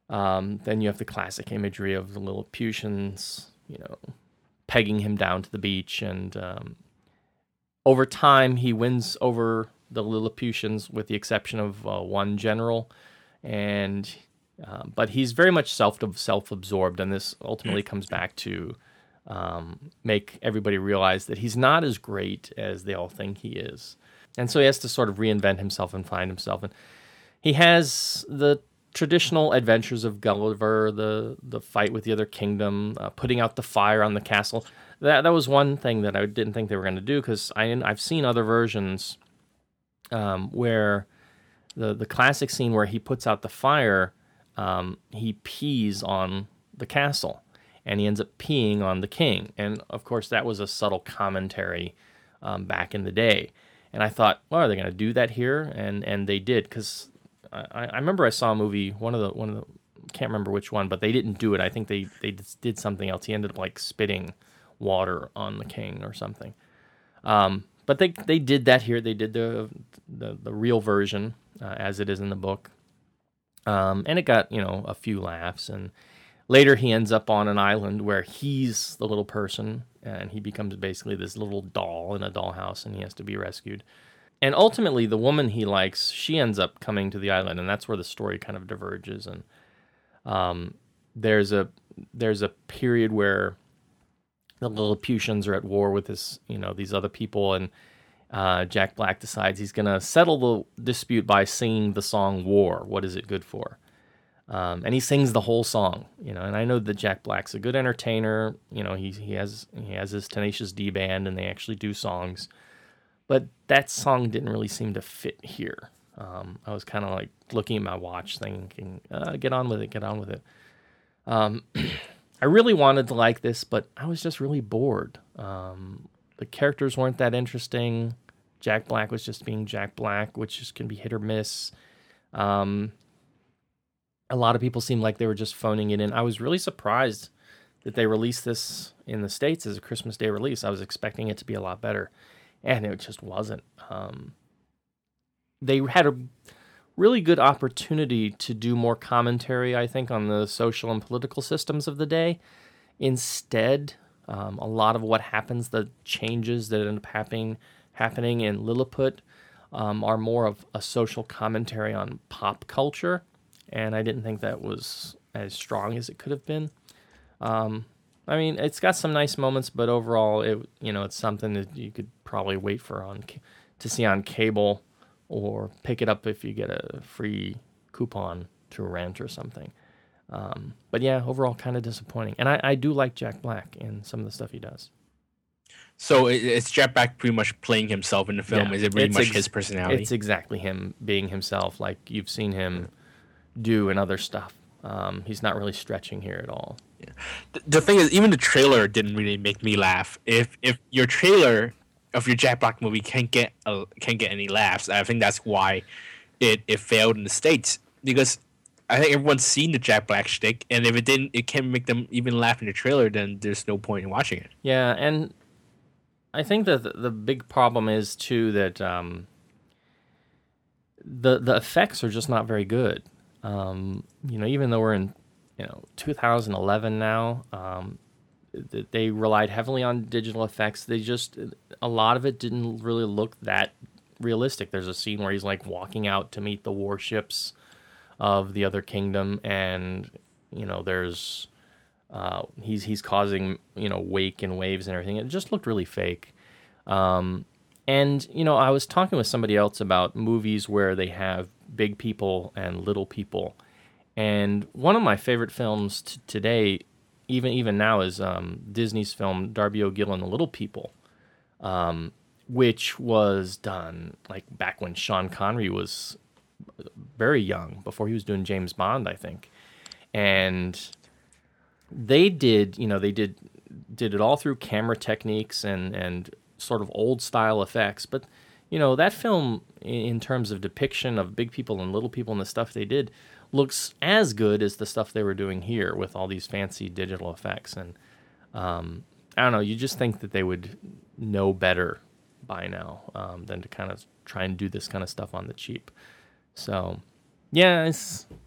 Speaker 1: um, then you have the classic imagery of the Lilliputians, you know, pegging him down to the beach. And um, over time he wins over the Lilliputians with the exception of uh, one general. And um, but he's very much self self absorbed, and this ultimately comes back to um, make everybody realize that he's not as great as they all think he is, and so he has to sort of reinvent himself and find himself. And he has the traditional adventures of Gulliver, the the fight with the other kingdom, uh, putting out the fire on the castle. That that was one thing that I didn't think they were going to do because I I've seen other versions um, where the the classic scene where he puts out the fire um, he pees on the castle. And he ends up peeing on the king. And of course, that was a subtle commentary um, back in the day. And I thought, well, are they going to do that here? And and they did because I, I remember I saw a movie, one of the one of the can't remember which one, but they didn't do it. I think they they did something else. He ended up like spitting water on the king or something. Um, but they they did that here. They did the the, the real version uh, as it is in the book, um, and it got you know a few laughs. And later he ends up on an island where he's the little person, and he becomes basically this little doll in a dollhouse, and he has to be rescued. And ultimately, the woman he likes, she ends up coming to the island, and that's where the story kind of diverges. And um, there's a there's a period where the Lilliputians are at war with this, you know, these other people, and uh, Jack Black decides he's going to settle the dispute by singing the song "War." What is it good for? Um, and he sings the whole song, you know. And I know that Jack Black's a good entertainer. You know, he he has he has his Tenacious D band, and they actually do songs. But that song didn't really seem to fit here. Um, I was kind of like looking at my watch, thinking, uh, "Get on with it, get on with it." Um, I really wanted to like this, but I was just really bored. Um, the characters weren't that interesting. Jack Black was just being Jack Black, which just can be hit or miss. Um, a lot of people seemed like they were just phoning it in. I was really surprised that they released this in the states as a Christmas Day release. I was expecting it to be a lot better, and it just wasn't. Um, they had a really good opportunity to do more commentary, I think, on the social and political systems of the day. Instead, um, a lot of what happens, the changes that end up happening, happening in Lilliput, um, are more of a social commentary on pop culture, and I didn't think that was as strong as it could have been. Um, I mean, it's got some nice moments, but overall, it you know, it's something that you could probably wait for on to see on cable or pick it up if you get a free coupon to rent or something. Um, but yeah, overall, kind of disappointing. And I, I do like Jack Black in some of the stuff he does.
Speaker 2: So it's Jack Black pretty much playing himself in the film.
Speaker 1: Yeah.
Speaker 2: Is it really much
Speaker 1: ex-
Speaker 2: his personality?
Speaker 1: It's exactly him being himself, like you've seen him do in other stuff. Um, he's not really stretching here at all.
Speaker 2: Th- the thing is, even the trailer didn't really make me laugh. If if your trailer of your Jack Black movie can't get a, can't get any laughs, I think that's why it, it failed in the states because I think everyone's seen the Jack Black shtick, and if it didn't, it can't make them even laugh in the trailer. Then there's no point in watching it.
Speaker 1: Yeah, and I think that the, the big problem is too that um, the the effects are just not very good. Um, you know, even though we're in you know 2011 now, um, th- they relied heavily on digital effects. They just a lot of it didn't really look that realistic. There's a scene where he's like walking out to meet the warships of the other kingdom, and you know, there's uh, he's he's causing you know wake and waves and everything. It just looked really fake. Um, and you know, I was talking with somebody else about movies where they have big people and little people. And one of my favorite films t- today, even even now, is um, Disney's film Darby O'Gill and the Little People, um, which was done like back when Sean Connery was very young, before he was doing James Bond, I think. And they did, you know, they did did it all through camera techniques and and sort of old style effects. But you know, that film, in, terms of depiction of big people and little people and the stuff they did, looks as good as the stuff they were doing here with all these fancy digital effects. And um, I don't know, you just think that they would know better by now um, than to kind of try and do this kind of stuff on the cheap. So, yeah,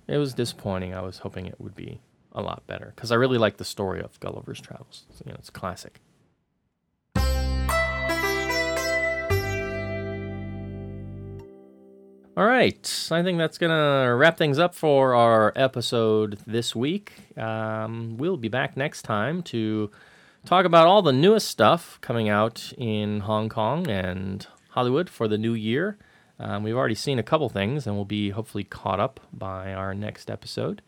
Speaker 1: it was disappointing. I was hoping it would be a lot better because I really like the story of Gulliver's Travels. You know, it's classic. All right, I think that's gonna wrap things up for our episode this week. Um, we'll be back next time to talk about all the newest stuff coming out in Hong Kong and Hollywood for the new year. Um, we've already seen a couple things, and we'll be hopefully caught up by our next episode.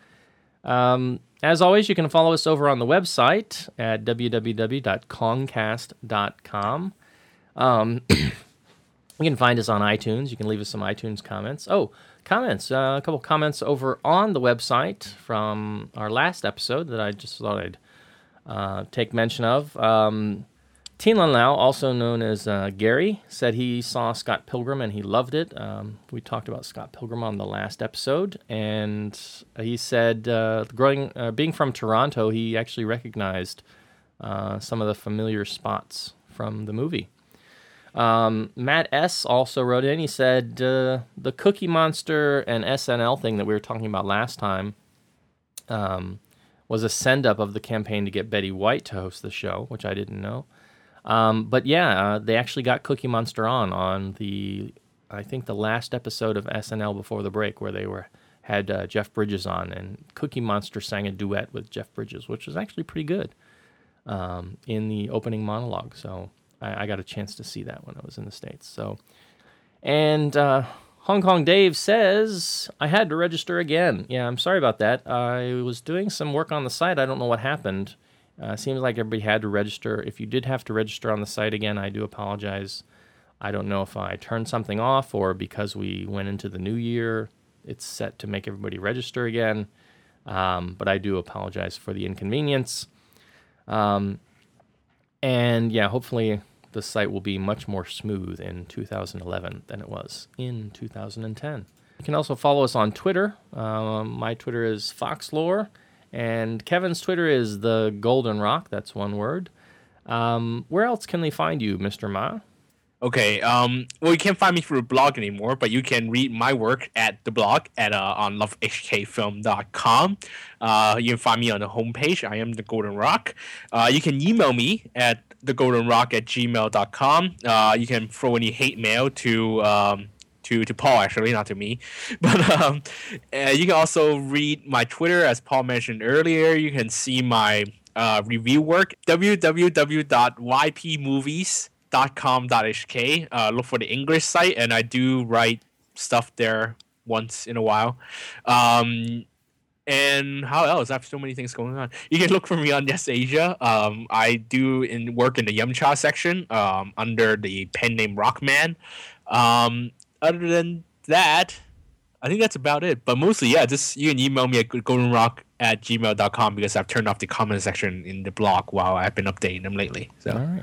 Speaker 1: Um, as always, you can follow us over on the website at www.kongcast.com. Um, you can find us on iTunes. You can leave us some iTunes comments. Oh, comments. Uh, a couple comments over on the website from our last episode that I just thought I'd uh, take mention of. Um, Lun Lao, also known as uh, Gary, said he saw Scott Pilgrim and he loved it. Um, we talked about Scott Pilgrim on the last episode, and he said, uh, growing, uh, being from Toronto, he actually recognized uh, some of the familiar spots from the movie. Um, Matt S. also wrote in. He said uh, the Cookie Monster and SNL thing that we were talking about last time um, was a send up of the campaign to get Betty White to host the show, which I didn't know. Um, but yeah, uh, they actually got Cookie Monster on on the I think the last episode of SNL before the break, where they were had uh, Jeff Bridges on, and Cookie Monster sang a duet with Jeff Bridges, which was actually pretty good um, in the opening monologue. So I, I, got a chance to see that when I was in the states. So, and uh, Hong Kong Dave says I had to register again. Yeah, I'm sorry about that. I was doing some work on the site. I don't know what happened. Uh, seems like everybody had to register. If you did have to register on the site again, I do apologize. I don't know if I turned something off or because we went into the new year, it's set to make everybody register again. Um, but I do apologize for the inconvenience. Um, and yeah, hopefully the site will be much more smooth in 2011 than it was in 2010. You can also follow us on Twitter. Um, my Twitter is Foxlore, and Kevin's Twitter is the Golden Rock. That's one word. Um, where else can they find you, Mr. Ma?
Speaker 2: Okay. Um. Well, you can't find me through a blog anymore, but you can read my work at the blog at uh, on lovehkfilm.com. Uh, you can find me on the homepage. I am the Golden Rock. Uh, you can email me at the Golden Rock at gmail.com. Uh, you can throw any hate mail to um, to to Paul actually, not to me. But um, you can also read my Twitter as Paul mentioned earlier. You can see my uh, review work www.ypmovies com.hk. Uh, look for the English site, and I do write stuff there once in a while. Um, and how else? I have so many things going on. You can look for me on Yes Asia. Um, I do in work in the Yumcha section um, under the pen name Rockman. Um, other than that, I think that's about it. But mostly, yeah, just you can email me at goldenrock at gmail.com because I've turned off the comment section in the blog while I've been updating them lately. So.
Speaker 1: All right.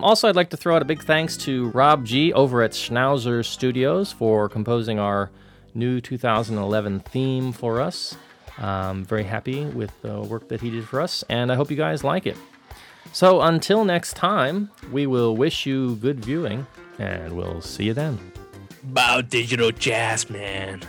Speaker 1: Also, I'd like to throw out a big thanks to Rob G over at Schnauzer Studios for composing our new 2011 theme for us. I'm very happy with the work that he did for us, and I hope you guys like it. So, until next time, we will wish you good viewing, and we'll see you then.
Speaker 2: Bio-Digital Jazz Man.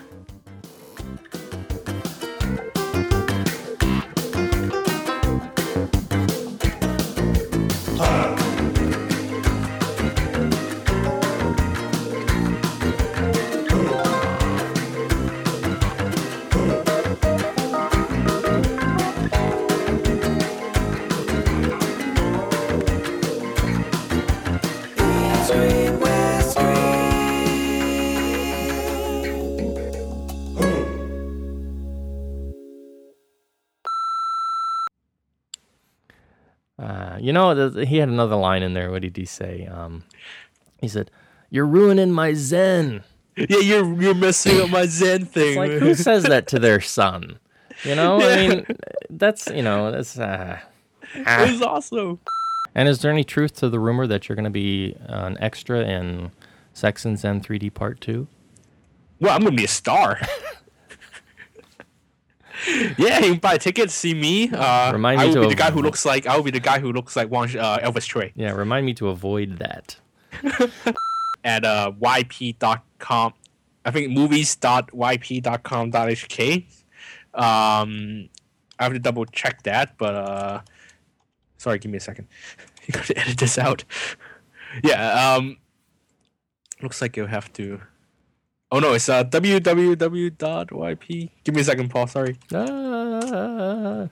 Speaker 1: You know, he had another line in there. What did he say? Um, he said, "You're ruining my zen."
Speaker 2: Yeah, you're you're messing up my zen thing.
Speaker 1: It's like who says that to their son? You know, yeah. I mean, that's you know, that's uh,
Speaker 2: ah. it was awesome.
Speaker 1: And is there any truth to the rumor that you're going to be an extra in Sex and Zen 3D Part Two?
Speaker 2: Well, I'm going to be a star. yeah, you can buy a ticket, see me. Uh, remind I will be the guy who looks like I will be the guy who looks like one uh, Elvis Tsui.
Speaker 1: Yeah, remind me to avoid that.
Speaker 2: At uh, yp.com, I think movies.yp.com.hk. Um, I have to double check that, but uh, sorry, give me a second. you got to edit this out. yeah, um, looks like you'll have to. Oh no, it's uh, www.yp. Give me a second, Paul. Sorry.
Speaker 1: Ah.